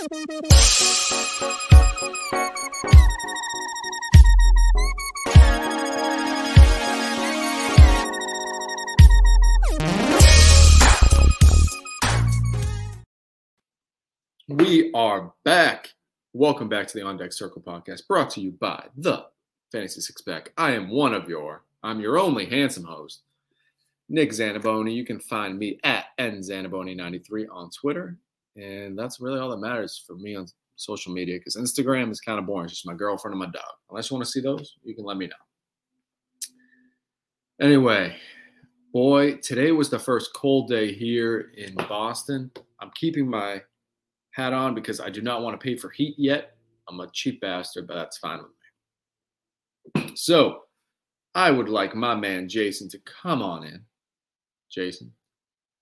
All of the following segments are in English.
We are back. Welcome back to the On Deck Circle podcast, brought to you by the Fantasy Six Pack. I am one of your, I'm your only handsome host, Nick Zanaboni. You can find me at nzanaboni93 on Twitter, and that's really all that matters for me on social media because Instagram is kind of boring. It's just my girlfriend and my dog. Unless you want to see those, you can let me know. Anyway, boy, today was the first cold day here in Boston. I'm keeping my hat on because I do not want to pay for heat yet. I'm a cheap bastard, but that's fine with me. So I would like my man Jason to come on in. Jason,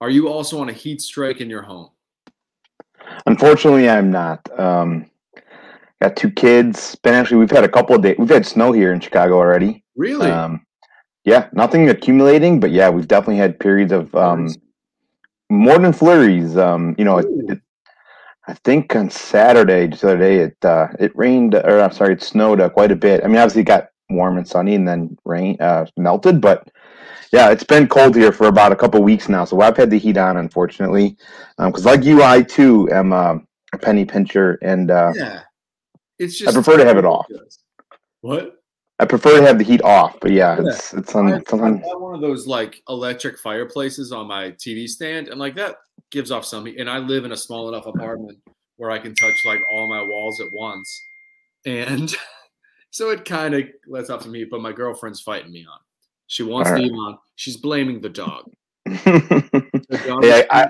are you also on a heat strike in your home? Unfortunately, I'm not. Um, got two kids. Been actually, we've had a couple of days. We've had snow here in Chicago already. Really? Um, yeah, nothing accumulating, but yeah, we've definitely had periods of um, more than flurries. Um, you know, it, it, I think on Saturday, just the other day, it uh, it rained, or I'm sorry, it snowed uh, quite a bit. I mean, obviously, it got warm and sunny, and then rain uh, melted. But yeah, it's been cold here for about a couple weeks now, so I've had the heat on, unfortunately. Because um, like you, I too am uh, a penny pincher, and uh, yeah, it's just I prefer to have it off. What? I prefer to have the heat off, but yeah, yeah. it's it's on. I, it's on. I one of those like electric fireplaces on my TV stand, and like that gives off some heat. And I live in a small enough apartment where I can touch like all my walls at once, and so it kind of lets off some heat. But my girlfriend's fighting me on. She wants right. the on. She's blaming the dog. the dog yeah, I,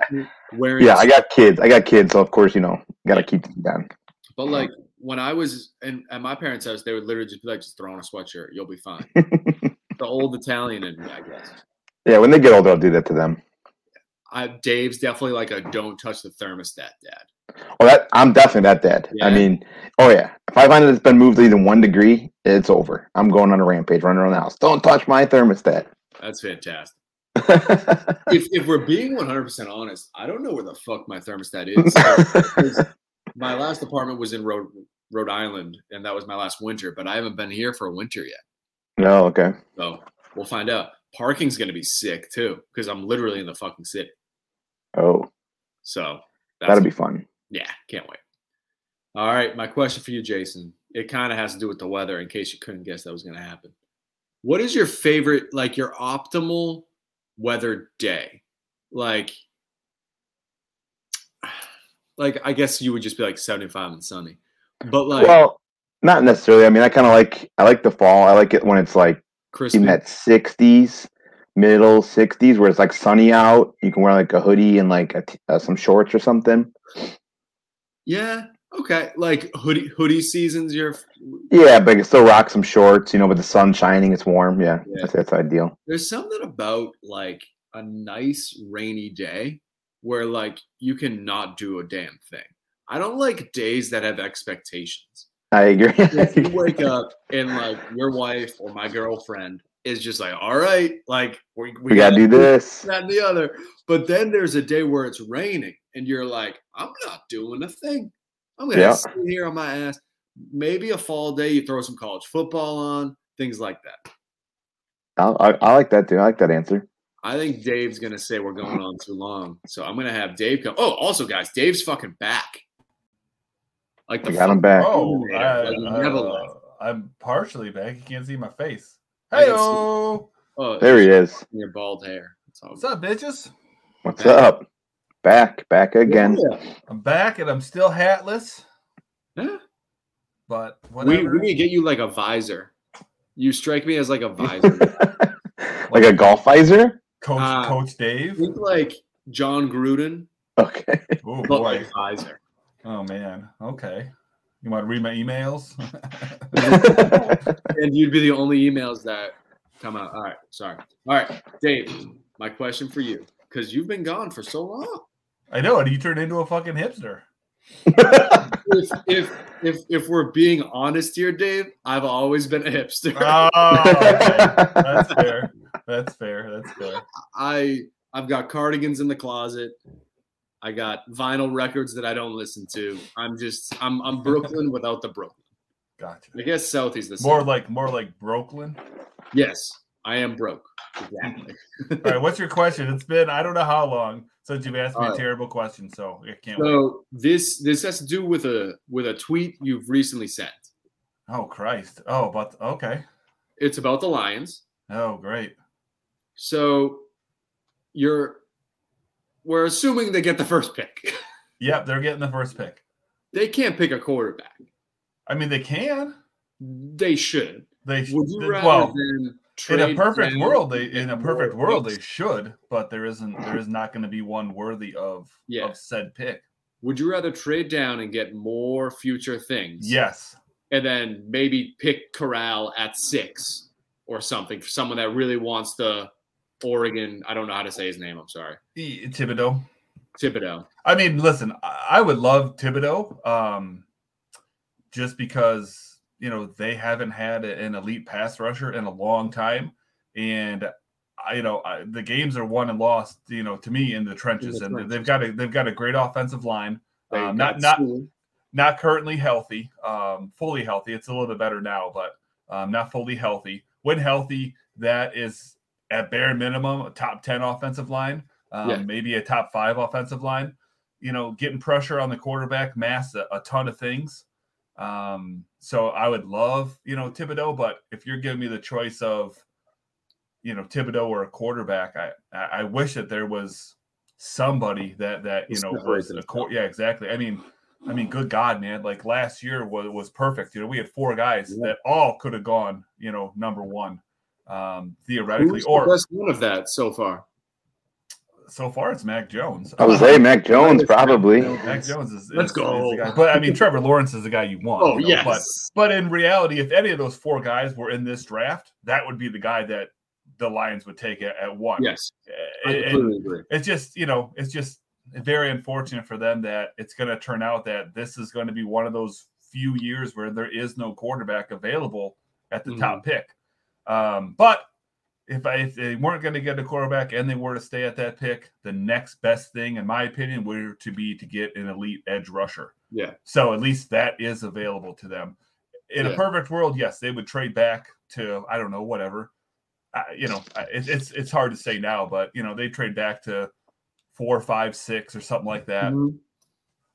yeah, I got kids. I got kids, so of course you know got to keep them down. But um, like when I was in, at my parents' house, they would literally just be like, just throw on a sweatshirt. You'll be fine. the old Italian in me, I guess. Yeah, when they get older, I'll do that to them. I, Dave's definitely like a don't touch the thermostat dad. Oh, that I'm definitely that dad. Yeah. I mean, oh yeah. If I find that it's been moved even one degree, it's over. I'm going on a rampage, running around the house. Don't touch my thermostat. That's fantastic. if, if we're being 100% honest, I don't know where the fuck my thermostat is. my last apartment was in Rhode, Rhode Island, and that was my last winter, but I haven't been here for a winter yet. No, okay. So we'll find out. Parking's going to be sick too, because I'm literally in the fucking city. Oh. So that'll be fun. Yeah, can't wait. All right, my question for you, Jason. It kind of has to do with the weather, in case you couldn't guess that was going to happen. What is your favorite, like your optimal weather day? Like, like I guess you would just be like 75 and sunny. But like Well, not necessarily. I mean, I kind of like I like the fall. I like it when it's like Crispy. in that 60s, middle 60s where it's like sunny out. You can wear like a hoodie and like a t- uh, some shorts or something. Yeah. Okay. Like hoodie hoodie seasons you're Yeah, but you still rock some shorts, you know, with the sun shining, it's warm. Yeah. yeah. That's, that's ideal. There's something about like a nice rainy day where like you can not do a damn thing. I don't like days that have expectations. I agree. if you wake up and like your wife or my girlfriend is just like, all right, like we, we, we gotta, gotta, do this, that, and the other. But then there's a day where it's raining and you're like, I'm not doing a thing. I'm gonna yeah. sit here on my ass. Maybe a fall day, you throw some college football on, things like that. I, I, I like that too. I like that answer. I think Dave's gonna say we're going on too long, so I'm gonna have Dave come. Oh, also, guys, Dave's fucking back. Like the I got him back. Oh, I, uh, I'm partially back. You can't see my face. Hey, oh, there he is. Your bald hair. What's up, bitches? What's back. up? Back, back again. Yeah. I'm back, and I'm still hatless. Yeah. But whatever. We, we need to get you like a visor. You strike me as like a visor. like a golf visor? Coach uh, Coach Dave. Look like Jon Gruden. Okay. Oh boy. Like Oh man. Okay. You want to read my emails? and you'd be the only emails that come out. All right. Sorry. All right, Dave. My question for you, because you've been gone for so long. I know, and you turned into a fucking hipster. if, if if if we're being honest here, Dave, I've always been a hipster. Oh, okay. that's fair. That's fair. That's fair. I I've got cardigans in the closet. I got vinyl records that I don't listen to. I'm just I'm I'm Brooklyn without the Brooklyn. Gotcha. I guess Southie's the same. More like more like Brooklyn. Yes, I am broke. Exactly. All right, what's your question? It's been I don't know how long since you've asked me All a right. terrible question, so I can't wait. so this this has to do with a with a tweet you've recently sent. Oh Christ. Oh, but okay. It's about the Lions. Oh, great. So you're we're assuming they get the first pick. Yep, they're getting the first pick. they can't pick a quarterback. I mean, they can. They should. They sh- Would you rather well than in a perfect world. They in a perfect world they should, but there isn't. There is not going to be one worthy of Yeah. of said pick. Would you rather trade down and get more future things? Yes. And then maybe pick Corral at six or something for someone that really wants the Oregon. I don't know how to say his name. I'm sorry. Thibodeaux. Thibodeaux. I mean, listen, I would love Thibodeaux, um, just because you know they haven't had an elite pass rusher in a long time, and I, you know I, the games are won and lost, you know, to me in the trenches, and trenches. they've got a they've got a great offensive line, um, not not not currently healthy, um, fully healthy. It's a little bit better now, but um, not fully healthy. When healthy, that is at bare minimum a top 10 offensive line, um, Yeah. maybe a top five offensive line. You know, getting pressure on the quarterback, mass a, a ton of things. Um, so I would love, you know, Thibodeaux, but if you're giving me the choice of, you know, Thibodeaux or a quarterback, I I wish that there was somebody that that you know was a. Yeah, exactly. I mean, I mean, good God, man! Like last year was was perfect. You know, we had four guys Yeah. that all could have gone, you know, number one, um, theoretically. Who's the Or best one of that so far? so far, it's Mac Jones. I was say Mac Jones probably. Mac Jones is, Let's go. is the guy. But I mean, Trevor Lawrence is the guy you want. Oh you know, yes. But but in reality, if any of those four guys were in this draft, that would be the guy that the Lions would take at, at one. yes. I And- and completely agree. it's just you know it's just very unfortunate for them that it's going to turn out that this is going to be one of those few years where there is no quarterback available at the top pick. Um, but if I, if they weren't going to get a quarterback and they were to stay at that pick, the next best thing, in my opinion, would to be to get an elite edge rusher. Yeah. So at least that is available to them. In a perfect world, yes, they would trade back to I don't know whatever. Uh, you know, I- it, it's it's hard to say now, but you know they trade back to four, five, six, or something like that. Mhm.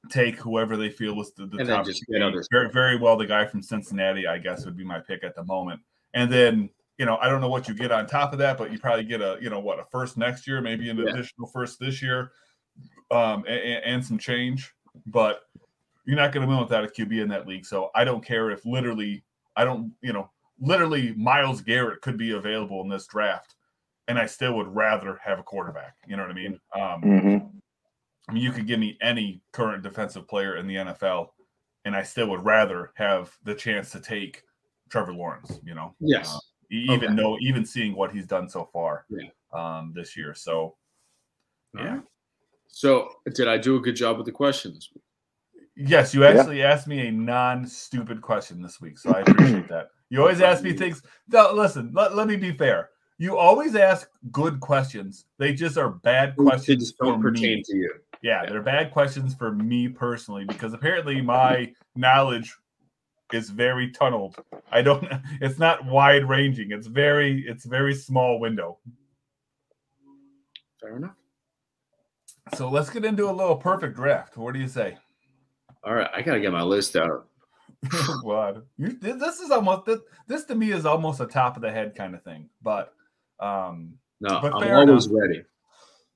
Take whoever they feel is the, the And top. just. Very very well, the guy from Cincinnati, I guess, would be my pick at the moment. And then you know I don't know what you get on top of that, but you probably get a you know what a first next year, maybe an Yeah. additional first this year, um, and, and some change. But you're not going to win without a QB in that league. So I don't care if literally, I don't, you know, literally Myles Garrett could be available in this draft, and I still would rather have a quarterback. You know what I mean? Um, hmm I mean, you could give me any current defensive player in the NFL, and I still would rather have the chance to take Trevor Lawrence. You know, Yes. Uh, even Okay. though, even seeing what he's done so far, Yeah. um, this year. So, All yeah. right. So did I do a good job with the questions? Yes, you actually asked me a non-stupid question this week, so I appreciate that. You always ask me things. No, listen, let, let me be fair. You always ask good questions. They just are bad questions They don't pertain me. to you. Yeah, Yeah. they're bad questions for me personally because apparently my knowledge is very tunneled. I don't. It's not wide ranging. It's very. It's very small window. Fair enough. So let's get into a little perfect draft. What do you say? All right, I gotta get my list out. God, you, this is almost this, this to me is almost a top of the head kind of thing. But um, No, But I'm always ready.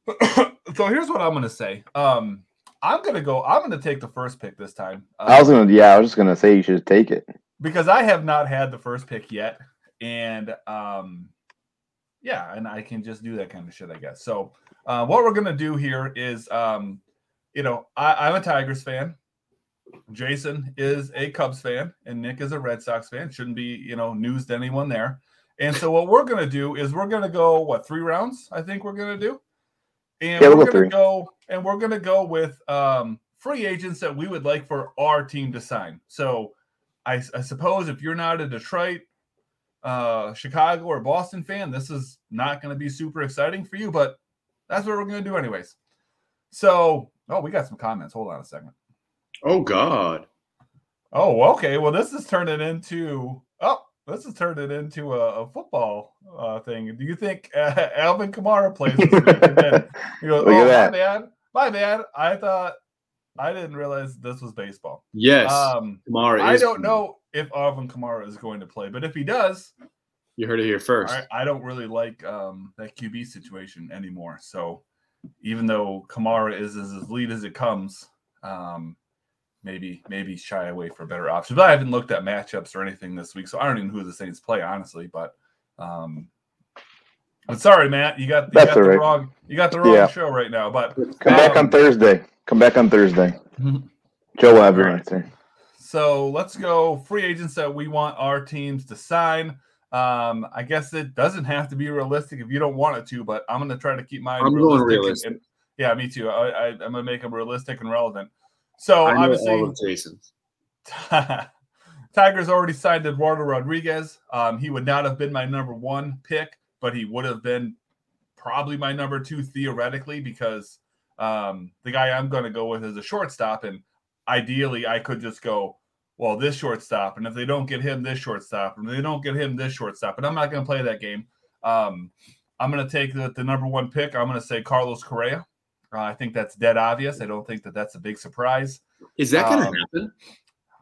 so here's what I'm gonna say. Um, I'm gonna go. I'm gonna take the first pick this time. Uh, I was gonna, yeah, I was just gonna say you should take it. because I have not had the first pick yet, and um, yeah, and I can just do that kind of shit, I guess. So, uh, what we're gonna do here is, um, you know, I, I'm a Tigers fan. Jason is a Cubs fan, and Nick is a Red Sox fan. Shouldn't be, you know, news to anyone there. And so, what we're gonna do is we're gonna go what three rounds? I think we're gonna do, and Yeah, we'll we're go gonna three. go and we're gonna go with um, free agents that we would like for our team to sign. So, I, I suppose if you're not a Detroit, uh, Chicago, or Boston fan, this is not going to be super exciting for you, but that's what we're going to do anyways. So Oh, we got some comments. Hold on a second. Oh God. Oh, okay. Well, this is turning into this is turning into a, a football uh, thing. Do you think uh, Alvin Kamara plays this week? And then he goes, Look at "Oh, my that. bad, my bad. I thought I didn't realize this was baseball." Yes. Um, Kamara I don't know if Alvin Kamara is going to play, but if he does, You heard it here first. I, I don't really like um, that QB situation anymore. So even though Kamara is as lead as it comes, um, maybe maybe shy away for better options. But I haven't looked at matchups or anything this week, so I don't even know who the Saints play honestly. But um, I'm sorry, Matt, you got you That's got the all right. wrong you got the wrong Yeah. show right now. But Come back on Um, Thursday. Come back on Thursday. Joe will have your Alright. answer. So let's go free agents that we want our teams to sign. Um, I guess it doesn't have to be realistic if you don't want it to, but I'm going to try to keep mine I'm going realistic. and- realistic. and- yeah, me too. I, I, I'm going to make them realistic and relevant. So obviously, Jason's. Tigers already signed Eduardo Rodriguez. Um, he would not have been my number one pick, but he would have been probably my number two theoretically because um, the guy I'm going to go with is a shortstop, and ideally I could just go, well, this shortstop, and if they don't get him, this shortstop, and if they don't get him, this shortstop, but I'm not going to play that game. Um, I'm going to take the, the number one pick. I'm going to say Carlos Correa. Uh, I think that's dead obvious. I don't think that that's a big surprise. Is that going to Um, happen?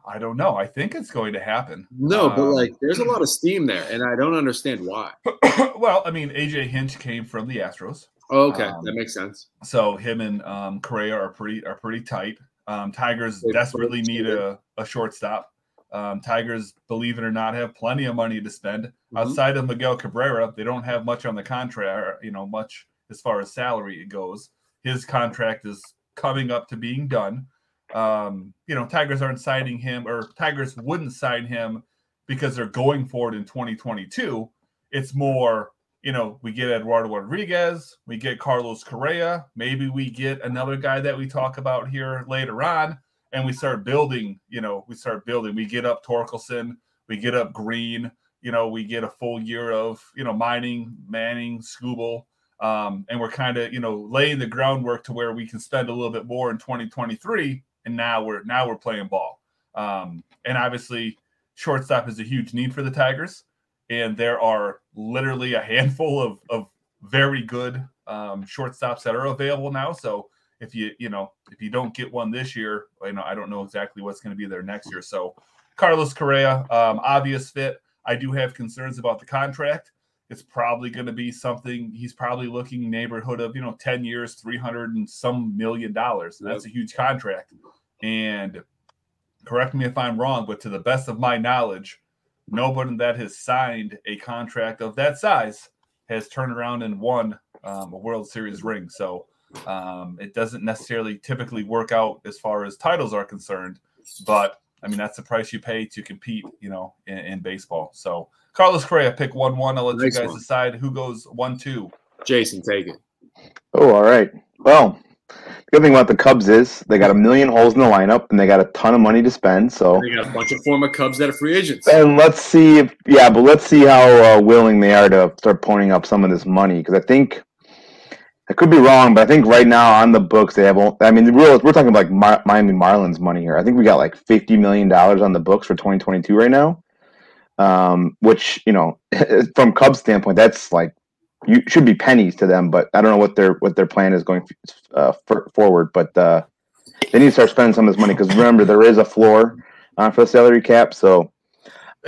I don't know. I think it's going to happen. No, but um, like, there's a lot of steam there, and I don't understand why. well, I mean, AJ Hinch came from the Astros, Oh, okay, Um, that makes sense. so him and um, Correa are pretty are pretty tight. Um, Tigers They desperately need a, a shortstop. Um, Tigers, believe it or not, have plenty of money to spend. Mhm. Outside of Miguel Cabrera, they don't have much on the contract. You know, much as far as salary it goes. His contract is coming up to being done. Um, you know, Tigers aren't signing him, or Tigers wouldn't sign him because they're going for it in 2022. It's more, you know, we get Eduardo Rodriguez, we get Carlos Correa, maybe we get another guy that we talk about here later on, and we start building, you know, we start building. We get up Torkelson, we get up Greene, you know, we get a full year of, you know, mining, Manning, Skubal. Um, and we're kind of, you know, laying the groundwork to where we can spend a little bit more in 2023. And now we're now we're playing ball. Um, and obviously, shortstop is a huge need for the Tigers and there are literally a handful of, of very good um, shortstops that are available now. So if you you know if you don't get one this year, you know I don't know exactly what's going to be there next year. So Carlos Correa, um, obvious fit. I do have concerns about the contract. It's probably going to be something he's probably looking neighborhood of you know ten years, three hundred and some million dollars. And That's a huge contract. And correct me if I'm wrong, but to the best of my knowledge, nobody that has signed a contract of that size has turned around and won um, a World Series ring. So um, it doesn't necessarily typically work out as far as titles are concerned, but I mean that's the price you pay to compete, you know, in, in baseball. So Carlos Correa, pick one one. I'll let Nice you guys one. decide who goes one two. Jason, take it. Oh, all right. Well, the good thing about the Cubs is they got a million holes in the lineup and they got a ton of money to spend. So, They got a bunch of former Cubs that are free agents. and let's see if yeah, but let's see how uh, willing they are to start ponying up some of this money because I think I could be wrong, but I think right now on the books they have. all. I mean, the real we're talking like Mar- Miami Marlins money here. I think we got like fifty million dollars on the books for 2022 right now. Um, which you know, from Cubs standpoint, that's like you should be pennies to them. But I don't know what their what their plan is going uh, for, forward. But uh, they need to start spending some of this money because remember there is a floor uh, for the salary cap. So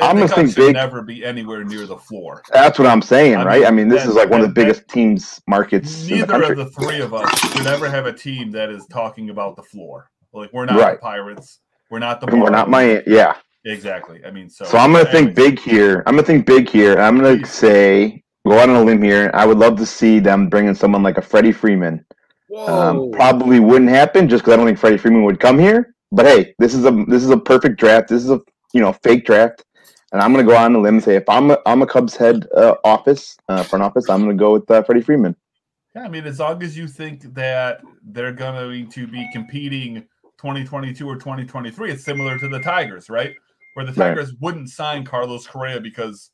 I'm The gonna think big. Never be anywhere near the floor. that's what I'm saying, I right? mean, I mean, this is like one of the biggest teams markets in the Neither of the three of us should ever have a team that is talking about the floor. Like we're not Right. the Pirates. We're not the. We're not my yeah. Exactly. I mean, so. So I'm gonna think big here. I'm gonna think big here. I'm gonna say go out on a limb here. I would love to see them bring in someone like a Freddie Freeman. Um, probably wouldn't happen just because I don't think Freddie Freeman would come here. But hey, this is a this is a perfect draft. This is a you know fake draft, and I'm gonna go on a limb and say if I'm a, I'm a Cubs head uh, office uh, front office, I'm gonna go with uh, Freddie Freeman. Yeah, I mean, as long as you think that they're going to be competing 2022 or 2023, it's similar to the Tigers, right? Where the Right. Tigers wouldn't sign Carlos Correa because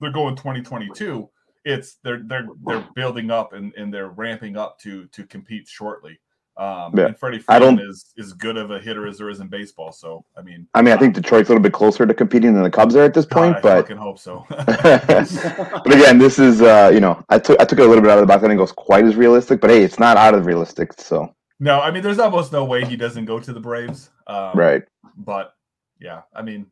they're going 2022. It's they're they're they're building up and, and they're ramping up to to compete shortly. Um, Yeah. and Freddie Freeman is as good of a hitter as there is in baseball. So I mean, I mean, I think Detroit's a little bit closer to competing than the Cubs are at this God, point, I but fucking hope so. but again, this is uh, you know, I took I took it a little bit out of the box. I think it was quite as realistic, but hey, it's not out of realistic. So no, I mean, there's almost no way he doesn't go to the Braves. Um, right, But yeah, I mean,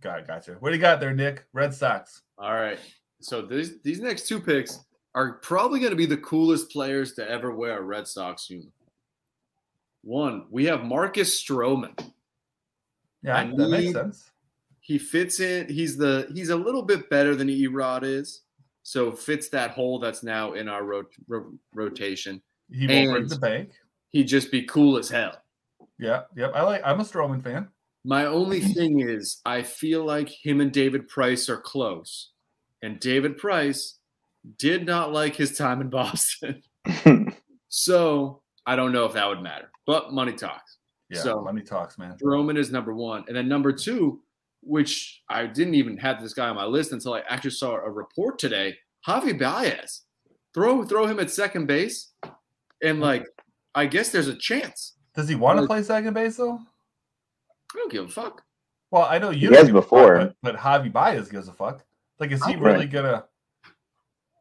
got gotcha. What do you got there, Nick? Red Sox. All right. So these these next two picks are probably going to be the coolest players to ever wear a Red Sox uniform. One, we have Marcus Stroman. Yeah, I that makes sense. He fits in. He's the he's a little bit better than Erod is, so fits that hole that's now in our rot, ro- rotation. He won't break the bank. He'd just be cool as hell. Yeah, yep. I like. I'm a Stroman fan. My only thing is, I feel like him and David Price are close, and David Price did not like his time in Boston. So I don't know if that would matter, but money talks. Yeah, So- money talks, man. Roman is number one, and then number two, which I didn't even have this guy on my list until I actually saw a report today. Javi Baez, throw throw him at second base, and hmm. like I guess there's a chance. Does he want to play second base though? I don't give a fuck. Well, I know you He has give a fuck, before. but, but Javi Baez gives a fuck. Like, is he Right. really gonna?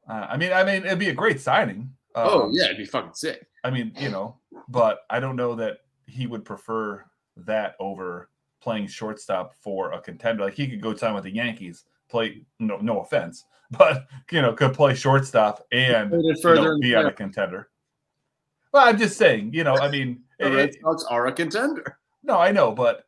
Uh, I mean, I mean, it'd be a great signing. oh Um, yeah, it'd be fucking sick. I mean, you know, but I don't know that he would prefer that over playing shortstop for a contender. Like he could go sign with the Yankees, play no no offense, but you know, could play shortstop and you know, be on a contender. Well, I'm just saying, you know, I mean, The it- Red it- Sox are a contender. no, I know, but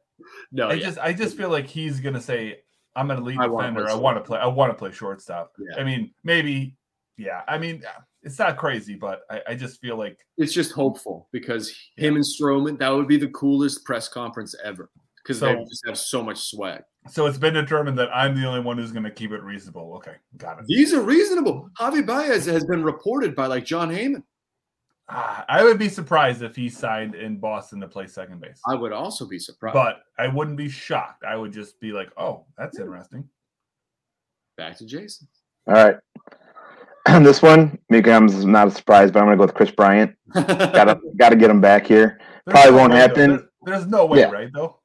No, I yeah. just I just feel like he's gonna say, I'm gonna lead I wanna defender. I want to play. I want to play shortstop. Yeah. I mean, maybe, yeah. I mean, it's not crazy, but I, I just feel like it's just hopeful because him and Stroman, that would be the coolest press conference ever because they just have so much swag. so. It's been determined that I'm the only one who's gonna keep it reasonable. Okay, got it. These are reasonable. Javi Baez has been reported by like Jon Heyman. Ah, I would be surprised if he signed in Boston to play second base, I would also be surprised. but I wouldn't be shocked. I would just be like, oh, that's interesting. Back to Jason. all right. And this one, maybe I'm not a surprise, but I'm gonna go with Kris Bryant. Gotta gotta get him back here. There's Probably no won't happen. There- there's no way, Yeah. right? Though.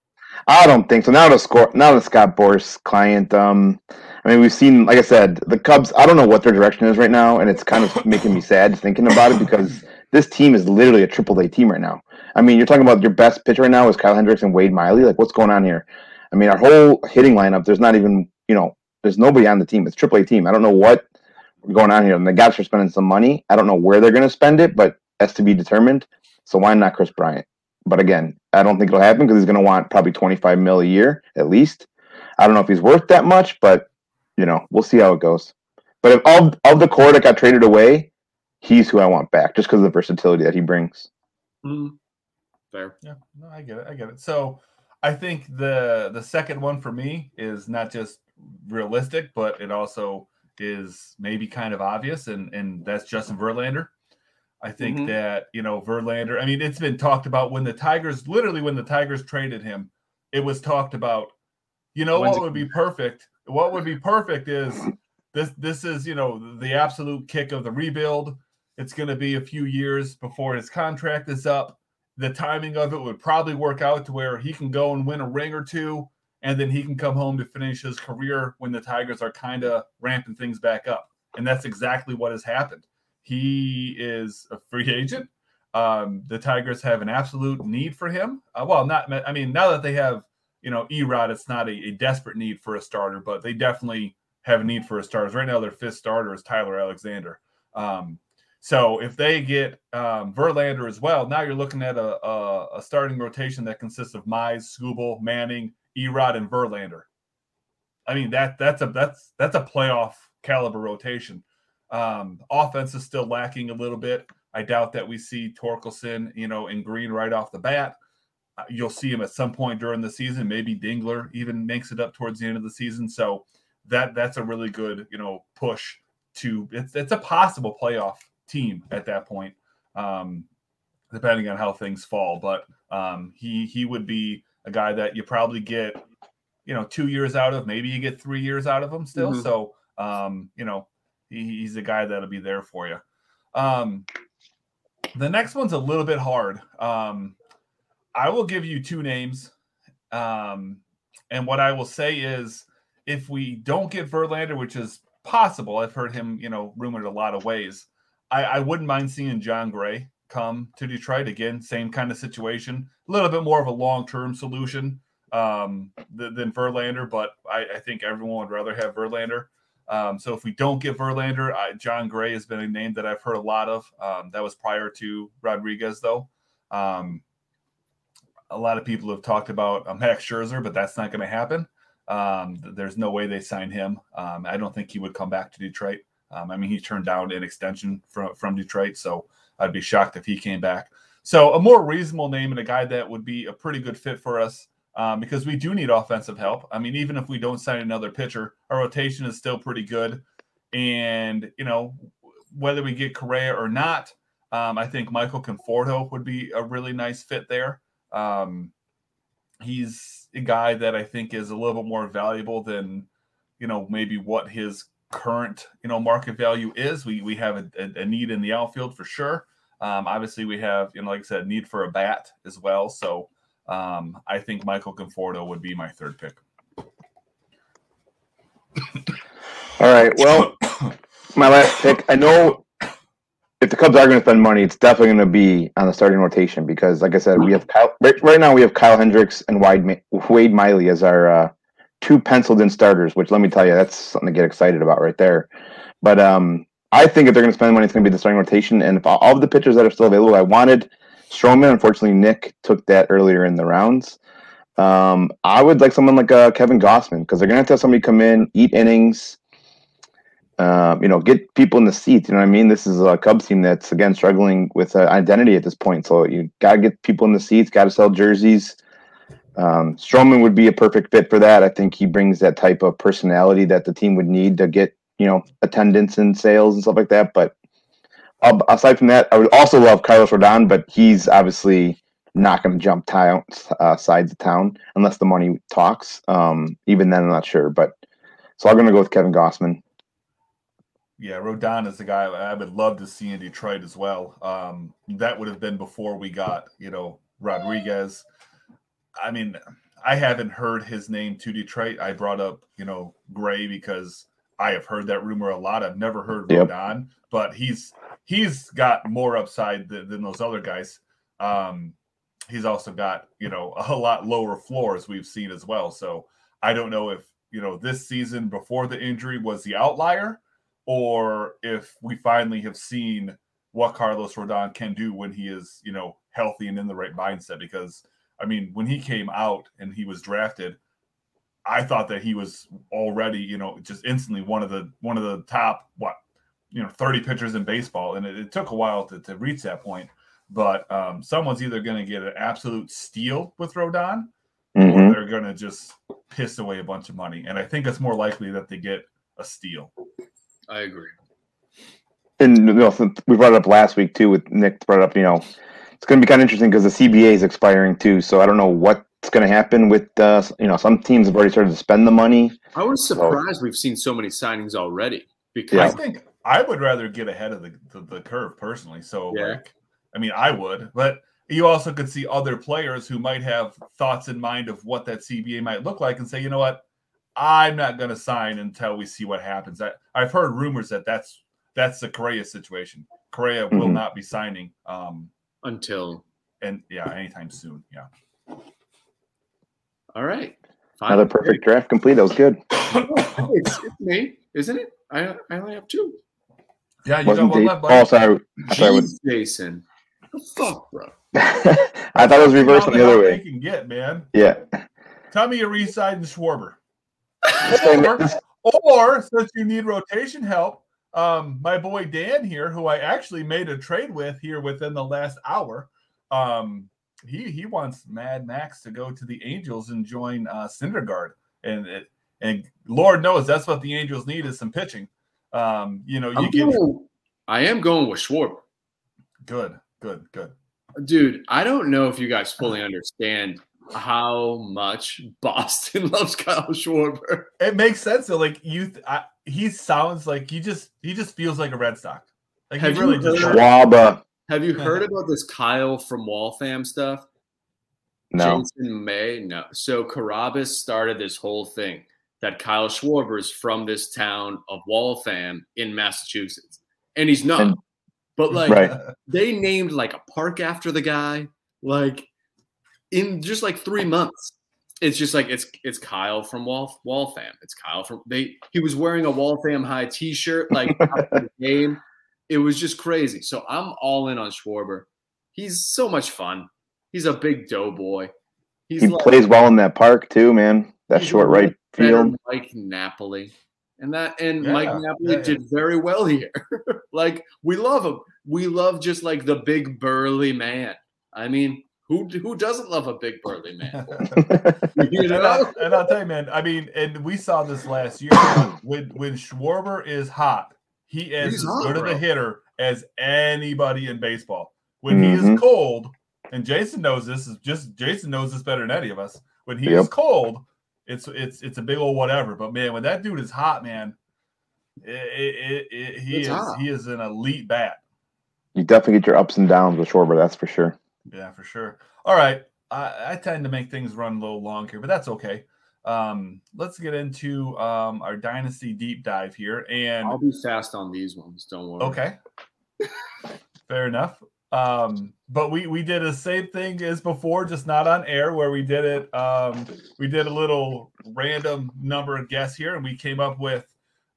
I don't think so. Now the score, now the Scott Boras client. Um, I mean, we've seen, like I said, the Cubs. I don't know what their direction is right now, and it's kind of making me sad thinking about it because this team is literally a triple A team right now. I mean, you're talking about your best pitcher right now is Kyle Hendricks and Wade Miley. Like, what's going on here? I mean, our whole hitting lineup. There's not even, you know, there's nobody on the team. It's triple A team. I don't know what going on here. And the guys are spending some money. I don't know where they're going to spend it, but that's to be determined. So why not Kris Bryant? But again, I don't think it'll happen because he's going to want probably 25 mil a year at least. I don't know if he's worth that much, but you know, we'll see how it goes. But if of of the core that got traded away, he's who I want back just because of the versatility that he brings. Mm, fair. Yeah, no, I get it. I get it. So I think the the second one for me is not just realistic, but it also is maybe kind of obvious, and and that's Justin Verlander. I think Mhm. that you know Verlander. I mean, it's been talked about when the Tigers, literally when the Tigers traded him, it was talked about. You know When's what it would be perfect? What would be perfect is this. This is you know the absolute kick of the rebuild. It's going to be a few years before his contract is up the timing of it would probably work out to where he can go and win a ring or two, and then he can come home to finish his career when the Tigers are kind of ramping things back up. And that's exactly what has happened. He is a free agent. Um, the Tigers have an absolute need for him. Uh, well, not, I mean, now that they have, you know, Erod, it's not a, a desperate need for a starter, but they definitely have a need for a starter. Right now, their fifth starter is Tyler Alexander. Um, so if they get um, Verlander as well, now you're looking at a, a, a starting rotation that consists of Mize, Skubal, Manning, Erod, and Verlander. I mean that that's a that's that's a playoff caliber rotation. Um, offense is still lacking a little bit. I doubt that we see Torkelson, you know, in green right off the bat. Uh, You'll see him at some point during the season. Maybe Dingler even makes it up towards the end of the season. So that that's a really good, you know, push to it's it's a possible playoff team at that point, um, depending on how things fall. But um, he he would be a guy that you probably get, you know, two years out of. Maybe you get three years out of him still. Mhm. So um, you know, he, he's a guy that'll be there for you. Um, The next one's a little bit hard. Um, I will give you two names. Um, and what I will say is if we don't get Verlander, which is possible, I've heard him, you know, rumored a lot of ways. I, I wouldn't mind seeing Jon Gray come to Detroit again. Same kind of situation, a little bit more of a long term solution um, than, than Verlander, but I, I, think everyone would rather have Verlander. Um, so if we don't get Verlander, I, Jon Gray has been a name that I've heard a lot of. Um, that was prior to Rodriguez, though. Um, a lot of people have talked about uh, Max Scherzer, but that's not going to happen. Um, there's no way they sign him. Um, I don't think he would come back to Detroit. Um, I mean, he turned down an extension from from Detroit, so I'd be shocked if he came back. So a more reasonable name and a guy that would be a pretty good fit for us um, because we do need offensive help. I mean, even if we don't sign another pitcher, our rotation is still pretty good. And you know, whether we get Correa or not, um, I think Michael Conforto would be a really nice fit there. Um, he's a guy that I think is a little bit more valuable than, you know, maybe what his current, you know, market value is. We we have a, a, a need in the outfield for sure. Um, obviously, we have, you know, like I said, need for a bat as well. So um, I think Michael Conforto would be my third pick. All right. Well, my last pick. I know if the Cubs are going to spend money, it's definitely going to be on the starting rotation because, like I said, we have Kyle, right, right now we have Kyle Hendricks and Wade, Wade Miley as our uh, two penciled in starters. Which let me tell you, that's something to get excited about right there. But um, I think if they're going to spend money, it's going to be the starting rotation. And if all of the pitchers that are still available, I wanted Stroman. Unfortunately, Nick took that earlier in the rounds. Um, I would like someone like uh, Kevin Gausman because they're going to have to have somebody come in, eat innings uh, you know, get people in the seats. You know what I mean? This is a Cubs team that's again struggling with uh, identity at this point. So you got to get people in the seats. Got to sell jerseys. Um, Stroman would be a perfect fit for that. I think he brings that type of personality that the team would need to get you know attendance and sales and stuff like that. But uh, aside from that, I would also love Carlos Rodon, but he's obviously not going to jump town, uh, sides of town unless the money talks. Um, even then, I'm not sure. But so I'm going to go with Kevin Gausman. yeah, Rodon is the guy I would love to see in Detroit as well. Um, that would have been before we got, you know, Rodriguez. I mean, I haven't heard his name to Detroit. I brought up, you know, Gray because I have heard that rumor a lot. I've never heard yep. Rodon, but he's he's got more upside than, than those other guys. Um, he's also got, you know, a lot lower floors we've seen as well. So I don't know if, you know, this season before the injury was the outlier or if we finally have seen what Carlos Rodon can do when he is, you know, healthy and in the right mindset. Because I mean, when he came out and he was drafted, I thought that he was already, you know, just instantly one of the one of the top what, you know, 30 pitchers in baseball. And it, it took a while to, to reach that point. But um, someone's either going to get an absolute steal with Rodon, mm-hmm. or they're going to just piss away a bunch of money. And I think it's more likely that they get a steal. I agree. And you know, we brought it up last week too. With Nick brought up, you know, it's going to be kind of interesting because the CBA is expiring too. So I don't know what's going to happen with uh, you know some teams have already started to spend the money. I was surprised so, we've seen so many signings already. Because yeah. I think I would rather get ahead of the, the, the curve personally. So yeah. like, I mean, I would, but you also could see other players who might have thoughts in mind of what that CBA might look like and say, you know what, I'm not going to sign until we see what happens. I, I've heard rumors that that's that's the Correa situation. Correa mm-hmm. will not be signing um, until and yeah, anytime soon. Yeah. All right. Fine. Another perfect draft complete. That was good. it's, it's, me, isn't it? I I only have two. Yeah, you Wasn't got one left. Oh, sorry. Jeez, Jason. Fuck, bro. I thought it was reversed on the other way. Can get man. Yeah. Tell me you're residing Schwarber or, or since you need rotation help, um, my boy Dan here, who I actually made a trade with here within the last hour, um, he he wants Mad Max to go to the Angels and join uh, Syndergaard, and it, and Lord knows that's what the Angels need is some pitching. Um, you know, you I'm get. Going, I am going with Schwarber. Good, good, good. Dude, I don't know if you guys fully understand how much Boston loves Kyle Schwarber. It makes sense though. Like you, I, he sounds like he just he just feels like a Red Sox. Like have he really just Schwaba. Have you heard about this Kyle from Waltham stuff? No. Jason May? No. So Carabas started this whole thing that Kyle Schwarber is from this town of Waltham in Massachusetts. And he's not. And- but like Right. they named like a park after the guy, like in just like three months. It's just like it's it's Kyle from Wal- Waltham. It's Kyle from they. He was wearing a Waltham High T-shirt like game. It was just crazy. So I'm all in on Schwarber. He's so much fun. He's a big doughboy. He's He like plays well in that park too, man. That short a right better field. Mike Napoli. And that and Yeah, Mike Napoli yeah, yeah. did very well here. like we love him. We love just like the big burly man. I mean, who who doesn't love a big burly man? you and. I'll, and I'll tell you, man. I mean, and we saw this last year. when when Schwarber is hot, he is He's as good of bro. a hitter as anybody in baseball. When he Mhm. is cold, and Jason knows this is just Jason knows this better than any of us. When he is cold, it's it's it's a big old whatever. But man, when that dude is hot, man, it, it, it, it- he It's is hot. he is an elite bat. you definitely get your ups and downs with Schwarber, that's for sure. Yeah, for sure. All right. I, I tend to make things run a little long here, but that's okay. Um, let's get into um, our dynasty deep dive here. And I'll be fast on these ones. Don't worry. okay, fair enough. Um, but we we did the same thing as before, just not on air, where we did it. Um, we did a little random number of guess here, and we came up with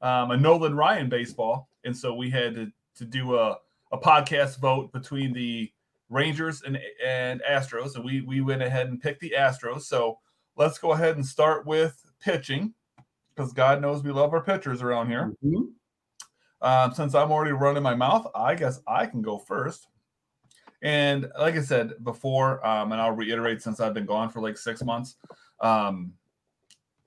um, a Nolan Ryan baseball, and so we had to to do a a podcast vote between the Rangers and and Astros, and we we went ahead and picked the Astros. So let's go ahead and start with pitching, because God knows we love our pitchers around here. Mhm. Um, since I'm already running my mouth, I guess I can go first. And like I said before, um, and I'll reiterate since I've been gone for like six months, um,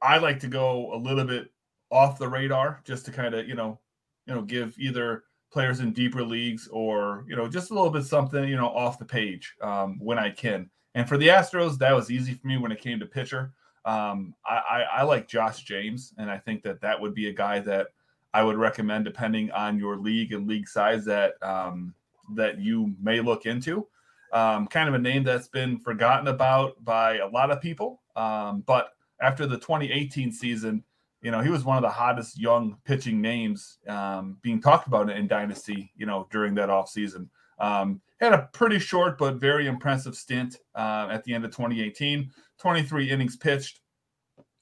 I like to go a little bit off the radar just to kind of you know, you know, give either players in deeper leagues or you know just a little bit something you know off the page um, when I can. And for the Astros, that was easy for me when it came to pitcher. Um, I, I, I like Josh James, and I think that that would be a guy that I would recommend, depending on your league and league size, that um, that you may look into. Um, kind of a name that's been forgotten about by a lot of people, um, but after the 2018 season, you know he was one of the hottest young pitching names um, being talked about in Dynasty. You know during that off season, um, had a pretty short but very impressive stint uh, at the end of 2018. 23 innings pitched,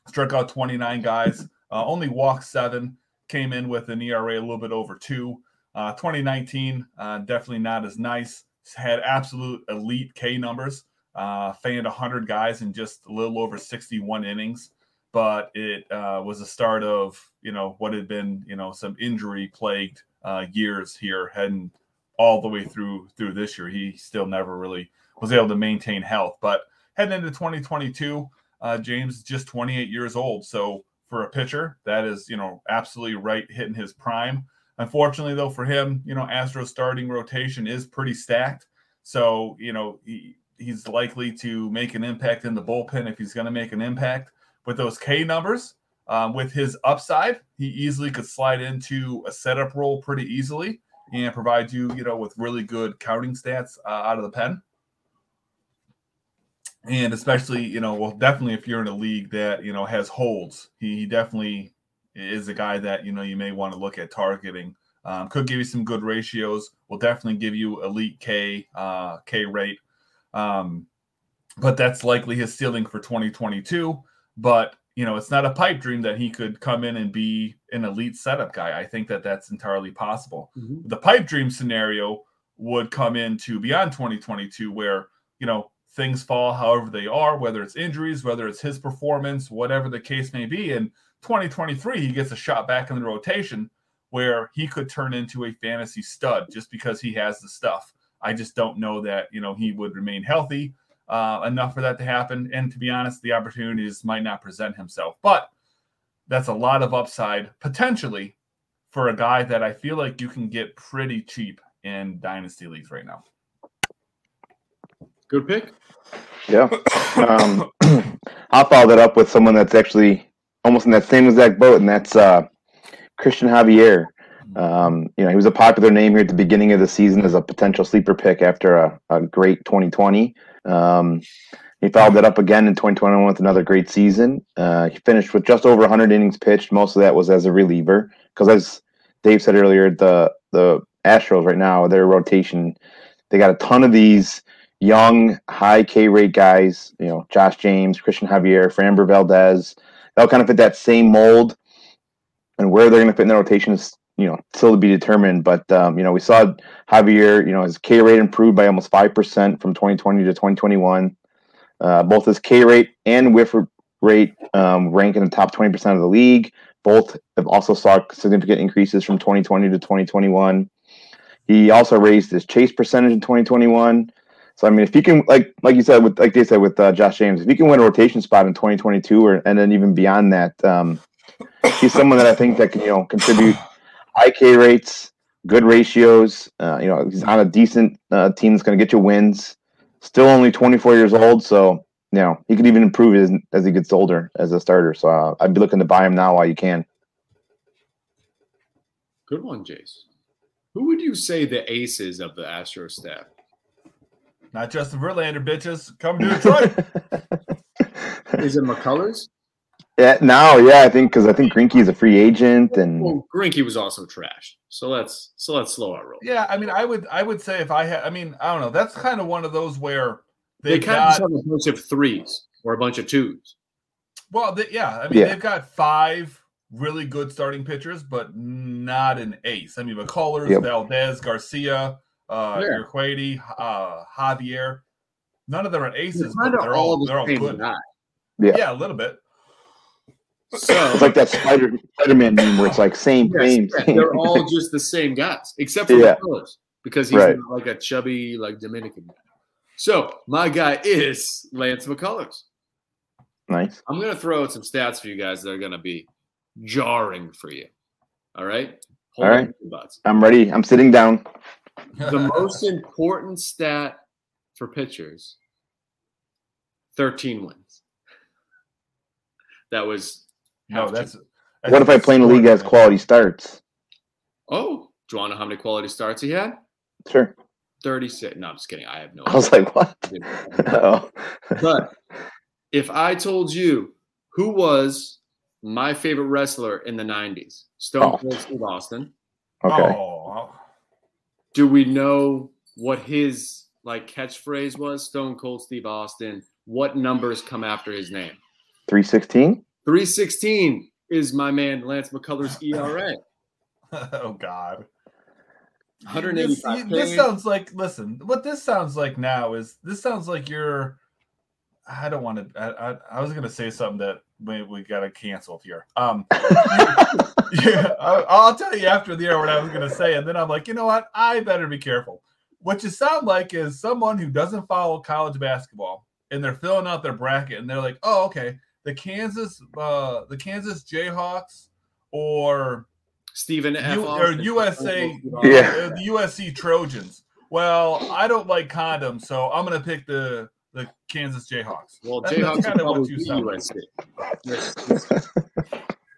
struck out 29 guys, uh, only walked seven, came in with an ERA a little bit over two. Uh, 2019, uh, definitely not as nice. Had absolute elite K numbers. Uh, fanned 100 guys in just a little over 61 innings, but it uh, was the start of you know what had been you know some injury plagued uh, years here, heading all the way through through this year. He still never really was able to maintain health, but heading into 2022, uh, James is just 28 years old. So for a pitcher, that is you know absolutely right hitting his prime. Unfortunately, though, for him, you know, Astros starting rotation is pretty stacked. So you know he, he's likely to make an impact in the bullpen if he's going to make an impact with those K numbers. Um, with his upside, he easily could slide into a setup role pretty easily and provide you, you know, with really good counting stats uh, out of the pen. And especially, you know, well, definitely if you're in a league that you know has holds, he, he definitely is a guy that you know you may want to look at targeting. Um, could give you some good ratios. Will definitely give you elite K uh, K rate. Um, but that's likely his ceiling for 2022. But you know, it's not a pipe dream that he could come in and be an elite setup guy. I think that that's entirely possible. Mhm. The pipe dream scenario would come into beyond 2022, where you know things fall however they are, whether it's injuries, whether it's his performance, whatever the case may be. And 2023, he gets a shot back in the rotation where he could turn into a fantasy stud just because he has the stuff. I just don't know that you know he would remain healthy uh, enough for that to happen. And to be honest, the opportunities might not present himself. But that's a lot of upside potentially for a guy that I feel like you can get pretty cheap in dynasty leagues right now. Good pick. Yeah. Um, I'll follow that up with someone that's actually almost in that same exact boat, and that's uh, Cristian Javier. Um, you know, he was a popular name here at the beginning of the season as a potential sleeper pick after a, a great 2020. Um, he followed that up again in 2021 with another great season. Uh, he finished with just over 100 innings pitched. Most of that was as a reliever because, as Dave said earlier, the the Astros right now, their rotation, they got a ton of these young, high K rate guys. You know, Josh James, Cristian Javier, Framber Valdez. They'll kind of fit that same mold. And where they're going to fit in the rotation is you know still to be determined. But um, you know, we saw Javier. You know, his K rate improved by almost five percent from 2020 to 2021. Uh, both his K rate and whiff rate um, rank in the top 20 percent of the league. Both have also saw significant increases from 2020 to 2021. He also raised his chase percentage in 2021. So I mean, if he can, like like you said, with like they said with uh, Josh James, if he can win a rotation spot in 2022 or and then even beyond that, um, he's someone that I think that can you know contribute high K rates, good ratios. Uh, you know, he's on a decent uh, team that's going to get you wins. Still only 24 years old, so you know he could even improve as, as he gets older as a starter. So uh, I'd be looking to buy him now while you can. Good one, Jace. Who would you say the aces of the Astro staff? Not Justin Verlander, bitches. Come to Detroit. Is it McCullers? Yeah, now, yeah, I think because I think Greinke is a free agent, and well, Greinke was also trash. So let's so let's slow our roll. Yeah, I mean, I would I would say if I had, I mean, I don't know. That's kind of one of those where they kind got, of have a bunch of threes or a bunch of twos. Well, they, yeah, I mean, yeah. they've got five really good starting pitchers, but not an ace. I mean, McCullers, yep. Valdez, Garcia, uh, yeah. Urquidy, uh, Javier. None of them are aces, but they're all, all they're all good. Yeah. yeah, a little bit. So it's like that Spider Man meme where it's like same yes, they're all just the same guys, except for yeah. Because he's right. like a chubby, like Dominican guy. So my guy is Lance McCullers. Nice. I'm gonna throw out some stats for you guys that are gonna be jarring for you. All right. Hold all right. I'm ready. I'm sitting down. the most important stat for pitchers 13 wins. That was no, that's, that's what if I play in a league as quality starts? Oh, do you want to know how many quality starts he had? Sure. 36. No, I'm just kidding. I have no I was like, what? oh. but if I told you who was my favorite wrestler in the 90s, Stone oh. Cold oh. Steve Austin. Okay. Oh. Do we know what his like catchphrase was? Stone Cold Steve Austin. What numbers come after his name? 316? 316 is my man Lance McCullers ERA. oh God. 185. This, this, sounds like listen, what this sounds like now is this sounds like you're I don't want to I, I, I was gonna say something that we, we gotta cancel here. Um yeah, I, will tell you after the air what I was gonna say, and then I'm like, you know what? I better be careful. What you sound like is someone who doesn't follow college basketball and they're filling out their bracket and they're like, oh, okay, the Kansas uh, the Kansas Jayhawks or Stephen F. U- or USA yeah. the USC Trojans. Well, I don't like condoms, so I'm gonna pick the the Kansas Jayhawks. Well, that's, Jayhawks kind of what you USC.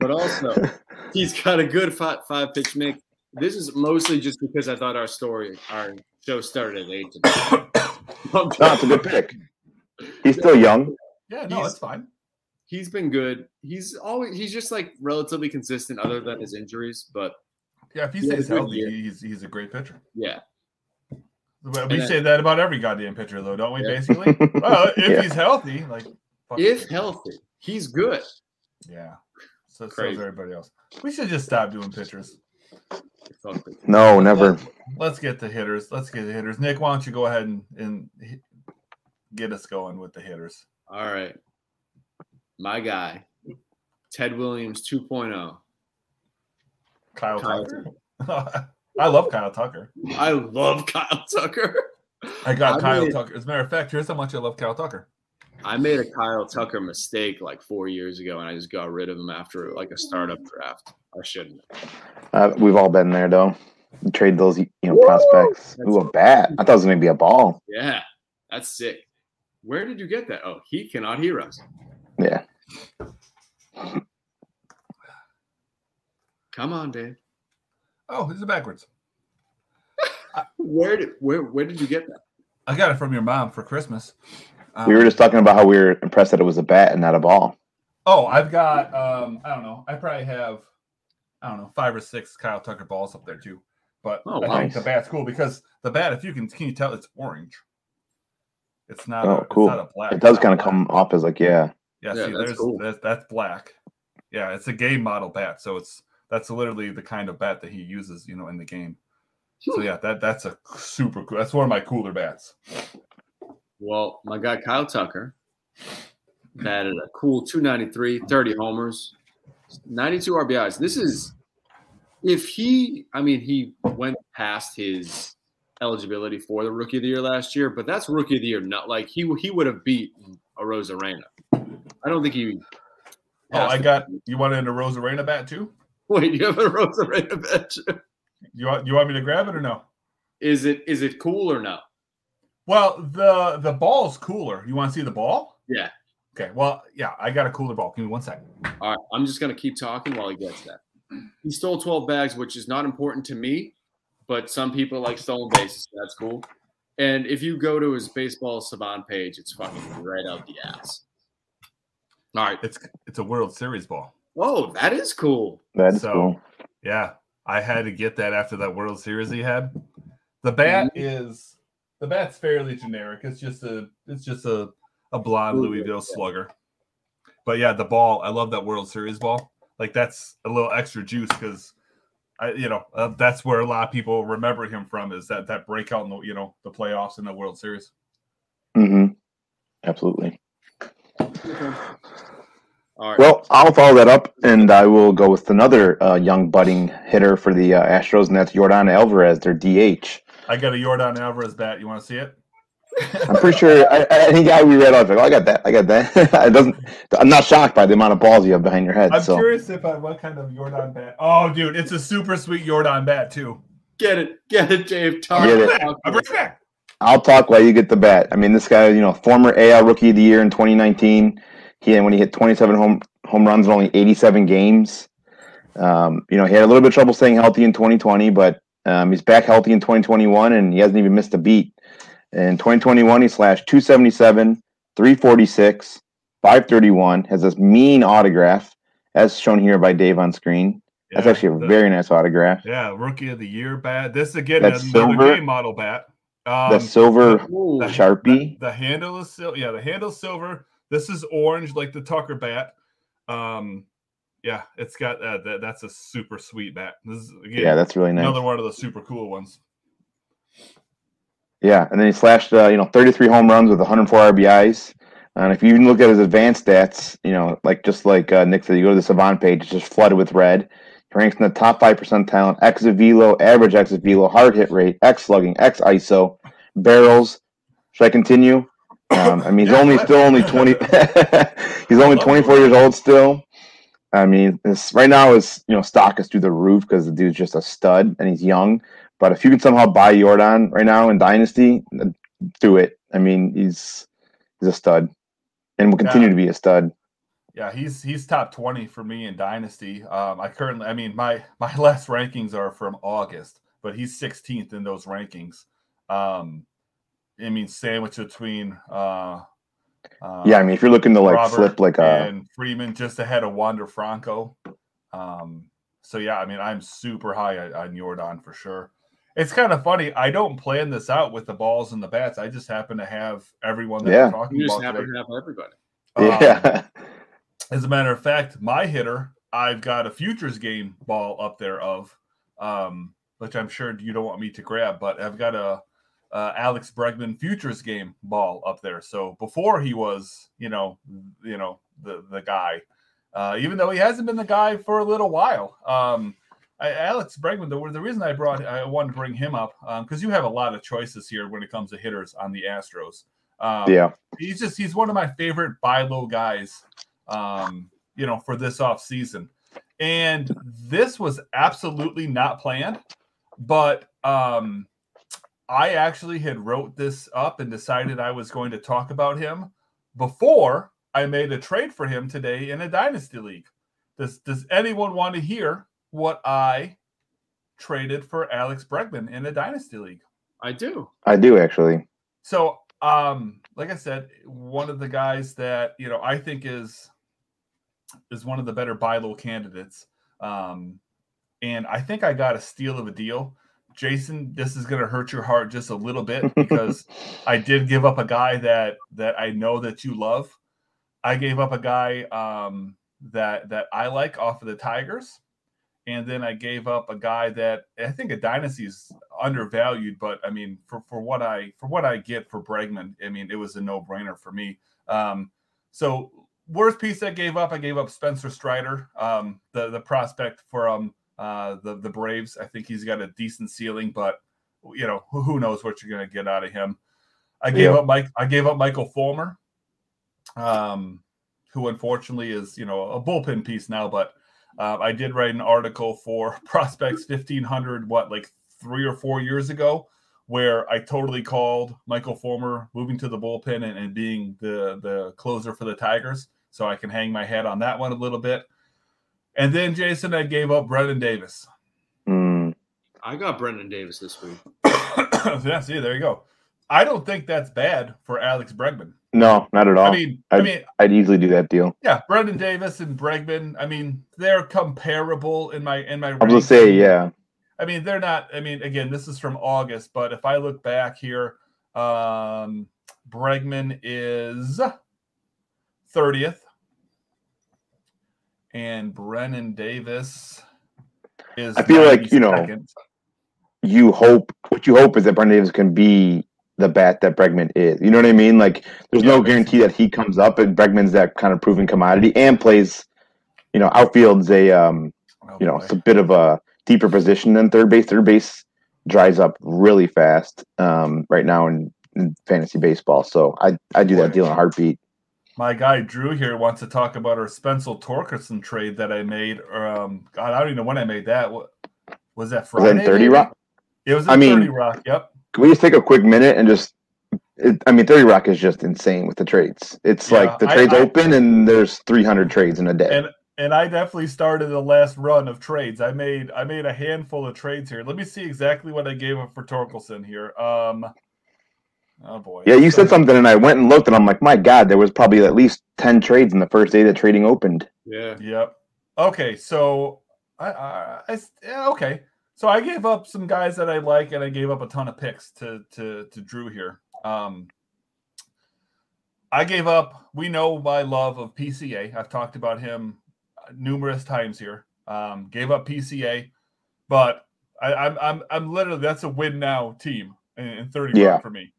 but also, he's got a good five, five pitch mix. This is mostly just because I thought our story, our show started at eight. no, it's a good pick. He's still young. Yeah, no, that's fine he's been good. He's always he's just like relatively consistent, other than his injuries. But yeah, if he stays healthy, he's he's a great pitcher. Yeah. But we say that about every goddamn pitcher, though, don't we? Yeah. Basically, well, if yeah. he's healthy, like if healthy, he's good. Yeah. So, so is everybody else. We should just stop doing pitchers. No, never. Let's, let's, get the hitters. Let's get the hitters. Nick, why don't you go ahead and, and get us going with the hitters? All right my guy, Ted Williams 2.0. Kyle, Kyle Tucker. Tucker. I love Kyle Tucker. I love Kyle Tucker. I got I Kyle made, Tucker. As a matter of fact, here's how much I love Kyle Tucker. I made a Kyle Tucker mistake like four years ago, and I just got rid of him after like a startup draft. I shouldn't. Uh, we've all been there, though. You trade those, you know, Woo! prospects. That's Ooh, a bat. I thought it was going to be a ball. Yeah, that's sick. Where did you get that? Oh, he cannot hear us. Yeah. Come on, Dave. Oh, this is it backwards? where did where where did you get that? I got it from your mom for Christmas. we were Um, just talking about how we were impressed that it was a bat and not a ball. Oh, I've got um, I don't know. I probably have I don't know, five or six Kyle Tucker balls up there too. But Oh, I wow. think the bat's cool because the bat, if you can can you tell it's orange. It's not Oh, a, cool. it's not a black. It does kind of come off as like, yeah. Yeah, Yeah, see, that's there's cool. that's, that's black. Yeah, it's a game model bat, so it's that's literally the kind of bat that he uses, you know, in the game. So hmm. yeah, that that's a super cool. That's one of my cooler bats. Well, my guy Kyle Tucker batted a cool 293, 30 homers, 92 RBIs. This is if he, I mean, he went past his eligibility for the rookie of the year last year, but that's rookie of the year. Not like he he would have beat Arozarena. I don't think he. Oh, I got you want in Arozarena bat too? Wait, you have Arozarena bet? You want you want me to grab it or no? Is it is it cool or no? Well, the the ball's cooler. You want to see the ball? Yeah. Okay. Well, yeah, I got a cooler ball. Give me one second. All right, I'm just gonna keep talking while he gets that. He stole 12 bags, which is not important to me, but some people like stolen bases. So that's cool. And if you go to his baseball savant page, it's fucking right out the ass. All right. It's it's a World Series ball. Oh, that is cool. That is So- cool. Yeah, I had to get that after that World Series he had. The bat Mm-hmm. is the bat's fairly generic. It's just a it's just a a blonde Louisville, Louisville yeah. slugger. But yeah, the ball. I love that World Series ball. Like that's a little extra juice because I you know uh, that's where a lot of people remember him from is that that breakout in the you know the playoffs in the World Series. Mm-hmm. Absolutely. All right. Well, I'll follow that up, and I will go with another uh, young budding hitter for the uh, Astros, and that's Yordan Alvarez, their DH. I got a Yordan Alvarez bat. You want to see it? I'm pretty sure I, I, any guy we read off, like, oh, I got that, I got that. it doesn't. I'm not shocked by the amount of balls you have behind your head. I'm so curious if I what kind of Yordan bat. Oh, dude, it's a super sweet Yordan bat too. get it. Get it, Dave. Talk Get it. about I'm this. right back. I'll talk while you get the bat. I mean, this guy, you know, former AL Rookie of the Year in 2019. He and when he hit 27 home home runs in only 87 games. Um, you know, he had a little bit of trouble staying healthy in 2020, but um, he's back healthy in 2021, and he hasn't even missed a beat. In 2021, he slashed 277, 346, 531. Has this mean autograph, as shown here by Dave on screen. That's actually a the- very nice autograph. Yeah, rookie of the year bat. This again That's is another silver. game model bat. Um, the silver Ooh, the- Sharpie. The, the handle is silver. Yeah, the handle's silver. This is orange, like the Tucker bat. Um, yeah, it's got uh, that. That's a super sweet bat. This is again Yeah, that's really nice. another one of the super cool ones. Yeah, and then he slashed, uh, you know, 33 home runs with 104 RBIs. And if you even look at his advanced stats, you know, like just like uh, Nick said, you go to the Savant page, it's just flooded with red. He ranks in the top five percent talent, exit velo, average exit velo, hard hit rate, X slugging, X ISO, barrels. Should I continue? Um, I mean, he's only still only 20. he's only 24 years old still. I mean, this right now is you know stock is through the roof because the dude's just a stud and he's young. But if you can somehow buy Yordan right now in Dynasty, do it. I mean, he's he's a stud, and will continue Yeah. to be a stud. Yeah, he's he's top twenty for me in Dynasty. Um, I currently, I mean, my my last rankings are from August, but he's 16th in those rankings. Um, I mean, sandwich between uh, uh, Yeah, I mean, if you're looking to like Robert flip like a and Freeman just ahead of Wander Franco. Um, so yeah, I mean, I'm super high on, on Yordan for sure. It's kind of funny. I don't plan this out with the balls and the bats. I just happen to have everyone that Yeah. we're talking You just about happen today. to have everybody. Um, yeah, as a matter of fact, my hitter, I've got a futures game ball up there of, um, which I'm sure you don't want me to grab, but I've got a uh, Alex Bregman futures game ball up there. So before he was, you know, you know the the guy, uh, even though he hasn't been the guy for a little while. Um, I, Alex Bregman, the, the reason I brought I wanted to bring him up because you have a lot of choices here when it comes to hitters on the Astros. Um, yeah. he's just he's one of my favorite buy low guys um you know for this off season and this was absolutely not planned but um i actually had wrote this up and decided i was going to talk about him before i made a trade for him today in a dynasty league does does anyone want to hear what i traded for Alex Bregman in a dynasty league. I do. I do actually. So, um, like I said, one of the guys that you know I think is is one of the better buy low candidates. Um, and I think I got a steal of a deal. Jason, this is going to hurt your heart just a little bit because I did give up a guy that that I know that you love. I gave up a guy um, that that I like off of the Tigers, and then I gave up a guy that I think a dynasty is undervalued. But I mean, for for what I for what I get for Bregman, I mean, it was a no brainer for me. Um, so worst piece I gave up, I gave up Spencer Strider, um, the the prospect from uh, the the Braves. I think he's got a decent ceiling, but you know who, knows what you're going to get out of him. I gave Yeah. up Mike. I gave up Michael Fulmer, um, who unfortunately is you know a bullpen piece now. But uh, I did write an article for Prospects 1500, what like three or four years ago, where I totally called Michael Fulmer moving to the bullpen and, and being the the closer for the Tigers. So I can hang my head on that one a little bit. And then Jason, I gave up Brennen Davis. Mm, I got Brennen Davis this week. yeah, see, there you go. I don't think that's bad for Alex Bregman. no, not at all. I mean, I I'd- mean, I'd easily do that deal. yeah, Brennen Davis and Bregman. I mean, they're comparable in my in my. I was gonna say, yeah. I mean, they're not. I mean, again, this is from August, but if I look back here, um, Bregman is thirtieth, and Brennen Davis is. I feel like, you know, 92nd. You hope what you hope is that Brennen Davis can be the bat that Bregman is. You know what I mean? Like, there's Yeah, no guarantee that he comes up, and Bregman's that kind of proven commodity and plays. You know, outfield's a um, Oh, you know, boy. it's a bit of a deeper position than third base. Third base dries up really fast um, right now in, in fantasy baseball. So I I do that deal in a heartbeat. My guy Drew here wants to talk about our Spencer Torkelson trade that I made. Um, God, I don't even know when I made that. What was that Was that Thirty? Rock? It was I mean- 30 Rock. Yep. Can we just take a quick minute and just? It, I mean, Thirty Rock is just insane with the trades. It's Yeah, like the I- trades I- open and there's 300 trades in a day. And and I definitely started the last run of trades. I made I made a handful of trades here. Let me see exactly what I gave up for Torkelson here. Um, oh boy. yeah, you said something, and I went and looked, and I'm like, my God, there was probably at least 10 trades in the first day that trading opened. Yeah. Yep. Okay, so I, I, I yeah, okay. So I gave up some guys that I like, and I gave up a ton of picks to to to Drew here. Um, I gave up. We know my love of PCA. I've talked about him numerous times here. Um, gave up PCA, but I, I'm I'm I'm literally that's a win now team in, in 30 Yeah. for me.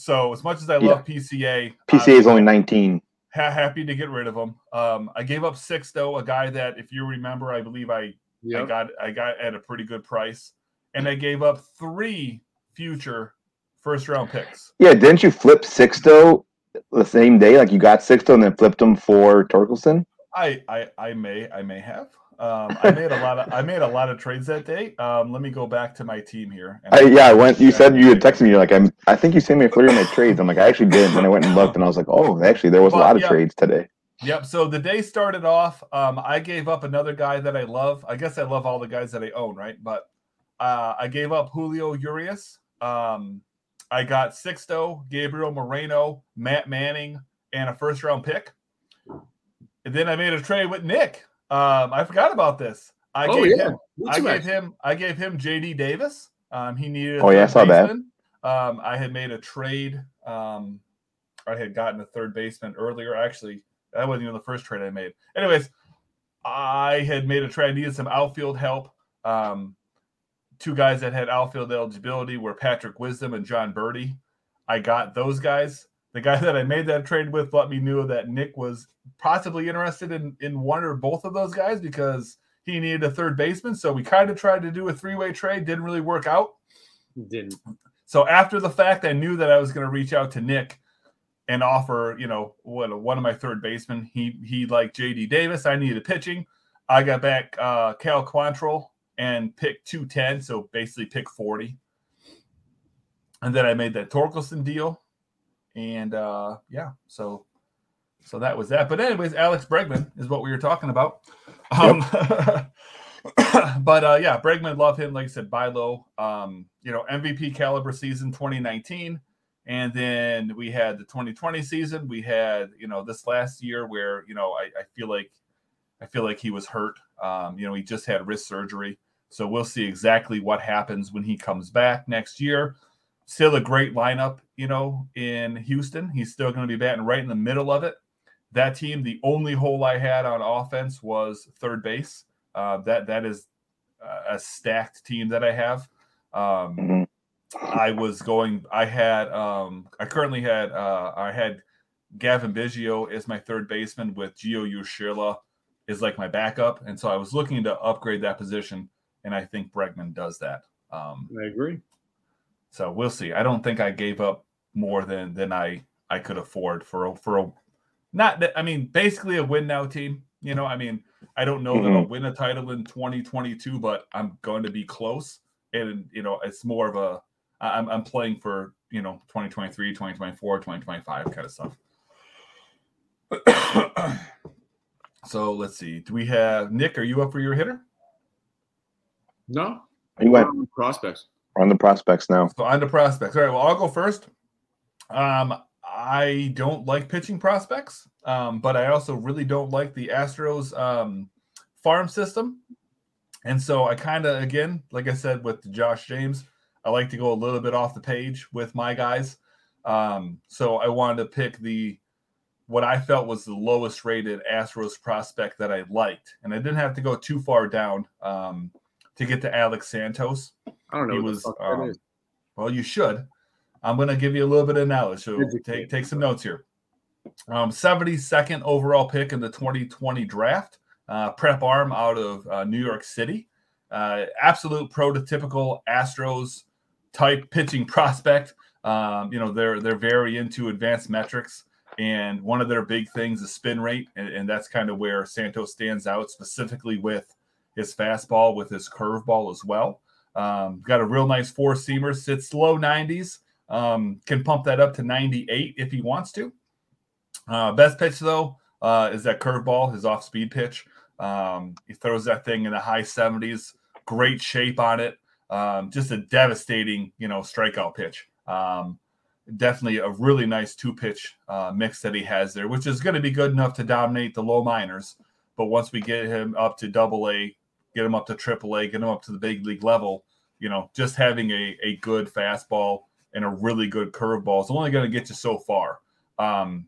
So as much as I Yeah. love PCA, PCA is only 19. ha- happy to get rid of him. Um, I gave up Sixto, a guy that, if you remember, I believe I I got I got at a pretty good price, and I gave up three future first round picks. Yeah, didn't you flip Sixto the same day? Like you got Sixto and then flipped them for Torkelson? I I, I may I may have. Um, I made a lot of I made a lot of trades that day. Um, let me go back to my team here. I, yeah, I went. You said you had texted me. You're like, I'm. I think you sent me a flurry of my trades. I'm like, I actually did. And I went and looked, and I was like, oh, actually, there was a lot of yeah. trades today. Yep. So the day started off. Um, I gave up another guy that I love. I guess I love all the guys that I own, right? But uh, I gave up Julio Urias. Um, I got Sixto, Gabriel Moreno, Matt Manning, and a first round pick. And then I made a trade with Nick. Um, I forgot about this. I Oh, gave yeah. him Me I gave actually. him I gave him JD Davis. Um, he needed. a Oh, yeah, I third saw that. Um, I had made a trade. Um, I had gotten a third baseman earlier. Actually, that wasn't even the first trade I made. Anyways, I had made a trade. I needed some outfield help. Um, two guys that had outfield eligibility were Patrick Wisdom and Jon Berti. I got those guys. The guy that I made that trade with let me know that Nick was possibly interested in in one or both of those guys because he needed a third baseman. So we kind of tried to do a three way trade. Didn't really work out. Didn't. So after the fact, I knew that I was going to reach out to Nick and offer, you know, what one of my third basemen. He he liked JD Davis. I needed a pitching. I got back uh, Cal Quantrill and pick two ten, so basically pick forty. And then I made that Torkelson deal, and uh, yeah, so so that was that. But anyways, Alex Bregman is what we were talking about. Um, but uh, yeah, Bregman, love him. Like I said, buy low. Um, you know, MVP caliber season 2019. And then we had the 2020 season. We had, you know, this last year where, you know, I, I feel like I feel like he was hurt. Um, you know, he just had wrist surgery. So we'll see exactly what happens when he comes back next year. Still a great lineup, you know, in Houston. He's still going to be batting right in the middle of it. That team, the only hole I had on offense was third base. Uh, that that is a stacked team that I have. Um, mm-hmm. I was going. I had. Um, I currently had. Uh, I had Cavan Biggio as my third baseman with Gio Urshela is like my backup, and so I was looking to upgrade that position, and I think Bregman does that. Um, I agree. So we'll see. I don't think I gave up more than than I I could afford for a, for a not that I mean basically a win now team. You know, I mean, I don't know mm-hmm. that I'll win a title in 2022, but I'm going to be close. And you know, it's more of a I'm I'm playing for you know 2023, 2024, 2025 kind of stuff. So let's see. Do we have Nick? Are you up for your hitter? No. You went prospects. On the prospects now. So on the prospects. All right. Well, I'll go first. Um, I don't like pitching prospects, um, but I also really don't like the Astros um, farm system. And so I kind of, again, like I said with Josh James, I like to go a little bit off the page with my guys. Um, so I wanted to pick the what I felt was the lowest rated Astros prospect that I liked, and I didn't have to go too far down um, to get to Alex Santos. I don't know. He was um, well. You should. I'm going to give you a little bit of knowledge, so take take some notes here. Um, 72nd overall pick in the 2020 draft. Uh, prep arm out of uh, New York City. Uh, absolute prototypical Astros type pitching prospect. Um, you know they're they're very into advanced metrics. And one of their big things is spin rate. And, and that's kind of where Santos stands out, specifically with his fastball, with his curveball as well. Um, got a real nice four seamer, sits low 90s, um, can pump that up to 98 if he wants to. Uh, best pitch, though, uh, is that curveball, his off speed pitch. Um, he throws that thing in the high 70s, great shape on it. Um, just a devastating, you know, strikeout pitch. Um, definitely a really nice two pitch uh, mix that he has there, which is going to be good enough to dominate the low minors. But once we get him up to double A, get him up to triple A, get him up to the big league level, you know, just having a, a good fastball and a really good curveball is only going to get you so far. Um,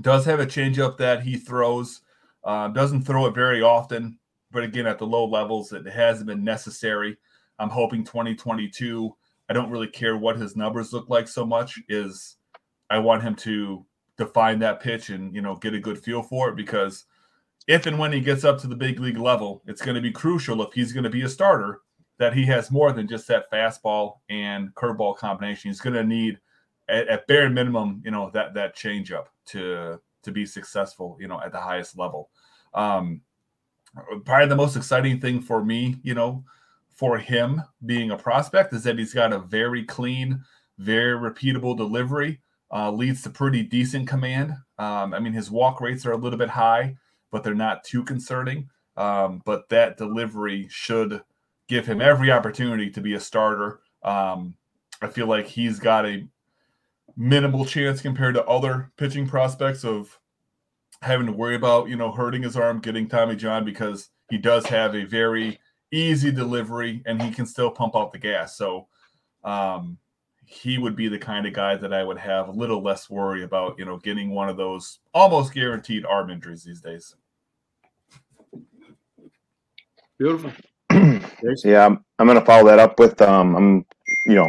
does have a changeup that he throws, uh, doesn't throw it very often, but again, at the low levels, it hasn't been necessary. I'm hoping 2022 I don't really care what his numbers look like so much is I want him to define that pitch and you know get a good feel for it because if and when he gets up to the big league level, it's going to be crucial if he's going to be a starter that he has more than just that fastball and curveball combination. He's going to need at, at bare minimum, you know, that that changeup to to be successful, you know, at the highest level. Um, probably the most exciting thing for me, you know, for him being a prospect is that he's got a very clean, very repeatable delivery. Uh, leads to pretty decent command. Um, I mean, his walk rates are a little bit high, but they're not too concerning. Um, but that delivery should give him every opportunity to be a starter. Um, I feel like he's got a minimal chance compared to other pitching prospects of having to worry about, you know, hurting his arm, getting Tommy John because he does have a very easy delivery, and he can still pump out the gas. So um, he would be the kind of guy that I would have a little less worry about, you know, getting one of those almost guaranteed arm injuries these days. Beautiful. yeah, I'm, I'm going to follow that up with um, I'm, you know,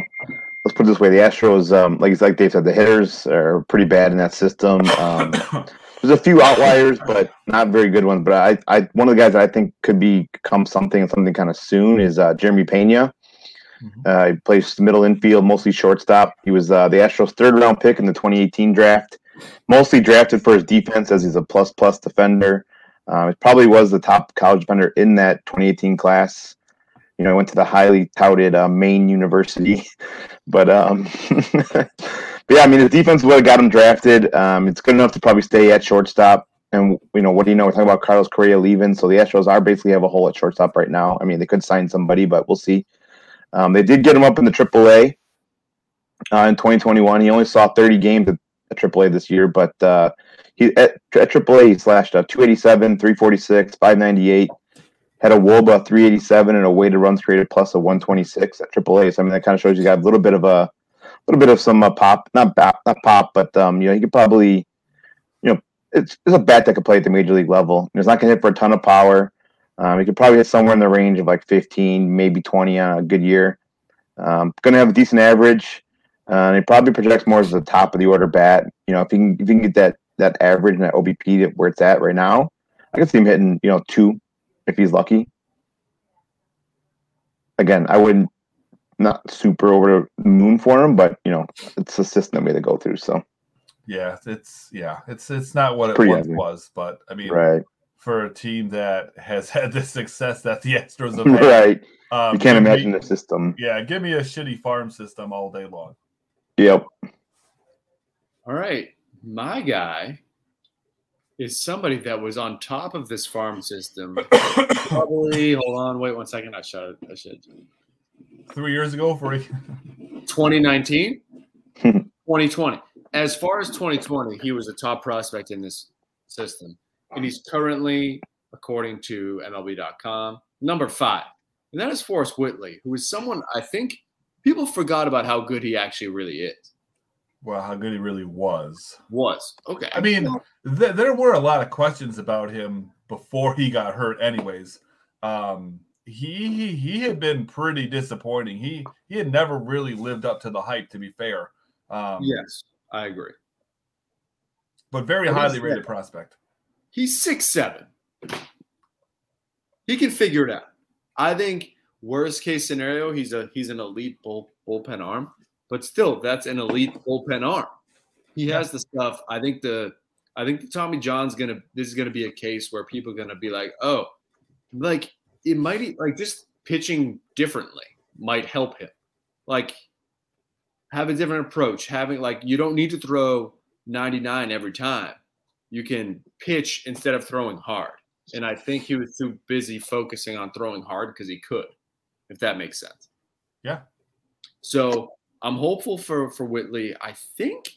let's put it this way: the Astros, um, like like Dave said, the hitters are pretty bad in that system. Um, there's a few outliers, but not very good ones. But I, I one of the guys that I think could become something something kind of soon is uh, Jeremy Pena. Mm-hmm. Uh, he plays middle infield, mostly shortstop. He was uh, the Astros' third round pick in the 2018 draft. Mostly drafted for his defense, as he's a plus plus defender. Uh, he probably was the top college defender in that 2018 class. You know, I went to the highly touted uh, Maine University, but um, but yeah, I mean, his defense would have got him drafted. Um, it's good enough to probably stay at shortstop. And you know, what do you know? We're talking about Carlos Correa leaving, so the Astros are basically have a hole at shortstop right now. I mean, they could sign somebody, but we'll see. Um, they did get him up in the AAA uh, in 2021. He only saw 30 games at, at AAA this year, but uh, he at, at AAA he slashed a 287, 346, 598. Had a WOBA 387 and a weighted runs created plus a 126 at AAA. So I mean, that kind of shows you got a little bit of a a little bit of some uh, pop, not pop, not pop, but um, you know, he could probably, you know, it's, it's a bat that could play at the major league level. It's not going to hit for a ton of power. Um, he could probably hit somewhere in the range of like 15, maybe 20 on a good year. Um, going to have a decent average. Uh, and he probably projects more as the top of the order bat. You know, if he can, if he can get that that average and that OBP where it's at right now, I can see him hitting, you know, two if he's lucky. Again, I wouldn't not super over the moon for him, but you know, it's a system way to go through. So yeah, it's yeah, it's it's not what it Pretty once heavy. was, but I mean, right, for a team that has had the success that the Astros have had, right. um, You can't give me- imagine the system. Yeah, give me a shitty farm system all day long. Yep. All right. My guy is somebody that was on top of this farm system. Probably, hold on, wait one second. I should, I should. Three years ago, for 2019, 2020. As far as 2020, he was a top prospect in this system. And he's currently, according to MLB.com, number five. And that is Forrest Whitley, who is someone I think people forgot about how good he actually really is. Well, how good he really was. Was. Okay. I mean, th- there were a lot of questions about him before he got hurt. Anyways, um, he, he he had been pretty disappointing. He he had never really lived up to the hype. To be fair, um, yes, I agree. but very is highly rated prospect. He's six seven. He can figure it out. I think worst case scenario, he's a he's an elite bull, bullpen arm, but still, that's an elite bullpen arm. He has the stuff. I think the I think the Tommy John's gonna this is gonna be a case where people are gonna be like, oh, like it might e- like just pitching differently might help him. Like have a different approach. Having like you don't need to throw 99 every time. You can pitch instead of throwing hard. And I think he was too busy focusing on throwing hard because he could, if that makes sense. Yeah. So I'm hopeful for for Whitley. I think.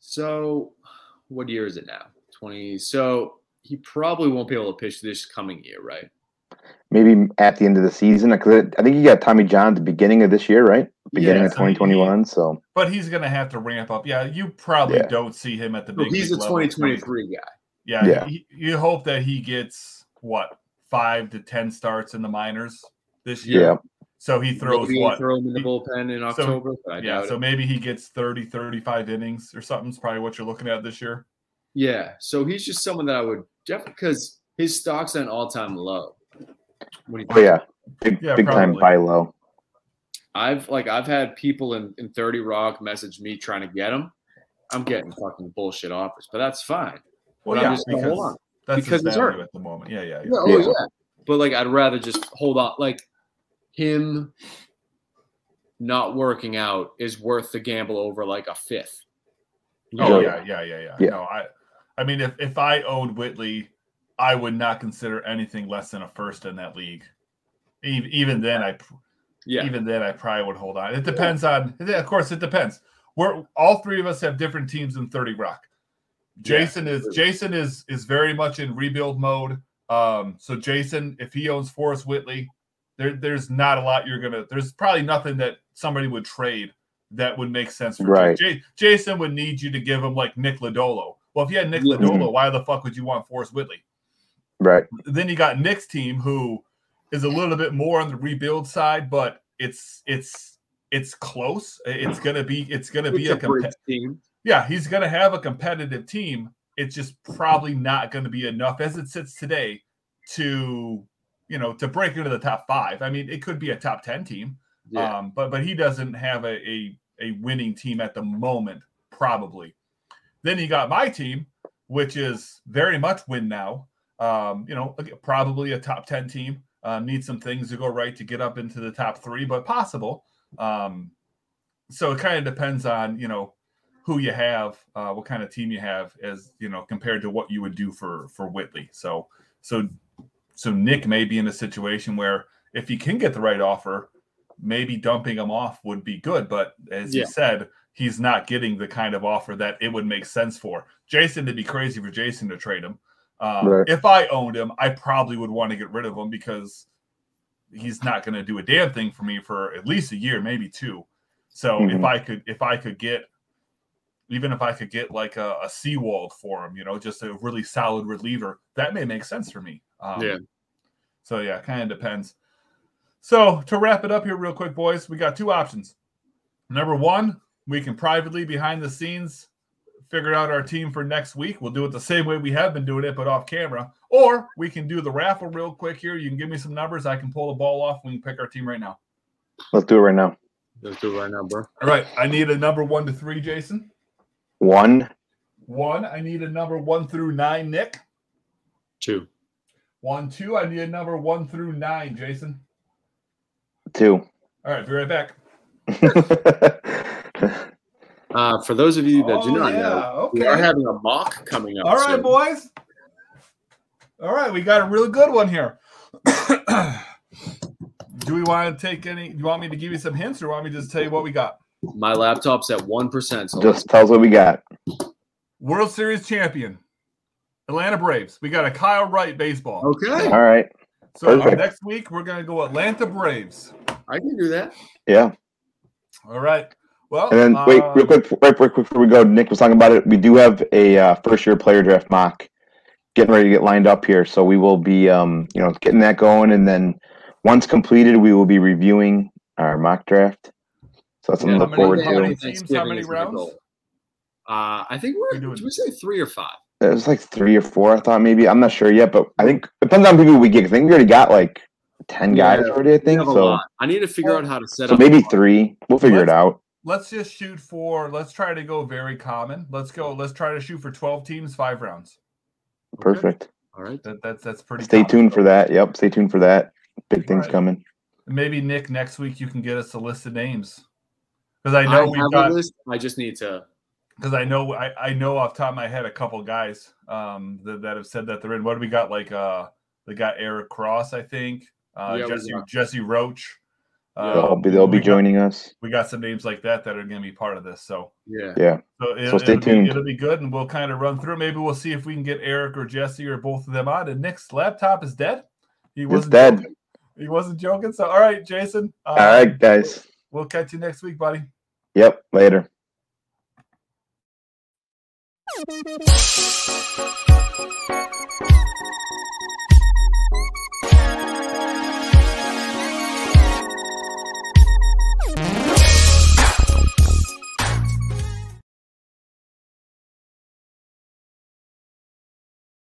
So, what year is it now? Twenty. So he probably won't be able to pitch this coming year, right? Maybe at the end of the season. 'cause I think he got Tommy John at the beginning of this year, right? Beginning Yeah, of so he- 2021. So But he's going to have to ramp up. Yeah, you probably Yeah. don't see him at the So big. he's a league level. 2023 guy. Yeah, Yeah. He, you hope that he gets what five to ten starts in the minors this year. yeah, So he throws Maybe what? throw him in the bullpen in so- October. but I yeah, doubt so it. maybe he gets 30, 35 innings or something. Is probably what you're looking at this year. Yeah, so he's just someone that I would definitely because his stock's at an all-time low. What do you oh yeah, big Yeah, big time buy low. I've like I've had people in, in 30 Rock message me trying to get him. I'm getting fucking bullshit offers, but that's fine. Well, But I'm yeah, just because hold on. that's because his value hurt. at the moment. Yeah, yeah, yeah. Yeah, oh Yeah. yeah. But like I'd rather just hold on. Like him not working out is worth the gamble over like a fifth. Oh yeah, yeah, yeah, yeah. Yeah. No, I, I mean, if if I owned Whitley, I would not consider anything less than a first in that league. Even, even then, I yeah. even then I probably would hold on. It depends on, of course, it depends. We're all three of us have different teams in Thirty Rock. Yeah, Jason is absolutely. Jason is is very much in rebuild mode. Um, so Jason, if he owns Forrest Whitley, there there's not a lot you're gonna. There's probably nothing that somebody would trade that would make sense for Right. Jason. Jason would need you to give him like Nick Lodolo. Well, if you had Nick Mhm. Lodolo, why the fuck would you want Forrest Whitley? Right. then you got Nick's team who is a little bit more on the rebuild side, but it's it's it's close. It's gonna be it's gonna be a, a compe- bridge team. yeah. He's gonna have a competitive team. It's just probably not going to be enough as it sits today to you know to break into the top five. I mean, it could be a top ten team, Yeah. um, but but he doesn't have a, a a winning team at the moment, probably. Then you got my team, which is very much win now. Um, you know, probably a top ten team. Uh, need some things to go right to get up into the top three, but possible. Um, so it kind of depends on you know who you have, uh, what kind of team you have, as you know, compared to what you would do for for Whitley. So so so Nick may be in a situation where if he can get the right offer, maybe dumping him off would be good. But as Yeah. you said, he's not getting the kind of offer that it would make sense for. Jason, it'd be crazy for Jason to trade him. Um, Right. If I owned him, I probably would want to get rid of him because he's not going to do a damn thing for me for at least a year, maybe two. So if Mhm. I could, if I could get, even if I could get like a, a Sewald for him, you know, just a really solid reliever, that may make sense for me. Um, Yeah. So yeah, kind of depends. So to wrap it up here, real quick, boys, we got two options. Number one, we can privately behind the scenes figure out our team for next week. We'll do it the same way we have been doing it, but off camera. Or we can do the raffle real quick here. You can give me some numbers. I can pull the ball off. We can pick our team right now. Let's do it right now. Let's do it right now, bro. All right. I need a number one to three, Jason. One, One. I need a number one through nine, Nick. Two. One, two. I need a number one through nine, Jason. two. All right. Be right back. Uh, for those of you that do Oh, not yeah, know, we are having a mock coming up. All right, soon. boys. All right, we got a really good one here. Do we want to take any? Do you want me to give you some hints, or want me to just tell you what we got? My laptop's at one percent. So Just tell us what we got. World Series champion, Atlanta Braves. We got a Kyle Wright baseball. okay, All right. so uh, perfect. next week we're gonna go Atlanta Braves. I can do that. Yeah. All right. Well, And then wait, uh, real quick, right, real quick before we go, Nick was talking about it. We do have a uh, first year player draft mock getting ready to get lined up here, so we will be, um, you know, getting that going, and then once completed, we will be reviewing our mock draft. So that's something Yeah, to how look many- forward how to. many teams, how many Thanksgiving is the rounds? Uh, I think we're. We're doing- Did we say three or five? It was like three or four, I thought maybe. I'm not sure yet, but I think depends on people we get. I think we already got like ten guys Yeah, already. I think so. lot. I need to figure out how to set So up. maybe three. We'll figure it Let's- out. let's just shoot for. Let's try to go very common. Let's go. Let's try to shoot for twelve teams, five rounds. Perfect. All right. That, that's that's pretty. Stay common. tuned for that. Yep. Stay tuned for that. Big things Right. coming. Maybe Nick next week you can get us a list of names because I I, know we've got a list. I just need to. because I know I, I know off the top of my head a couple guys um that, that have said that they're in. What do we got? Like uh they got Eric Cross, I think. Uh Yeah, Jesse Jesse Roach. Uh, They'll be they'll be we got- joining us. We got some names like that that are going to be part of this. So Yeah. Yeah. so, it, So stay it'll tuned. Be, it'll be good, and we'll kind of run through. Maybe we'll see if we can get Eric or Jesse or both of them on. And Nick's laptop is dead. He wasn't dead. Joking. He wasn't joking. So all right, Jason. Uh, All right, guys. We'll catch you next week, buddy. Yep. Later.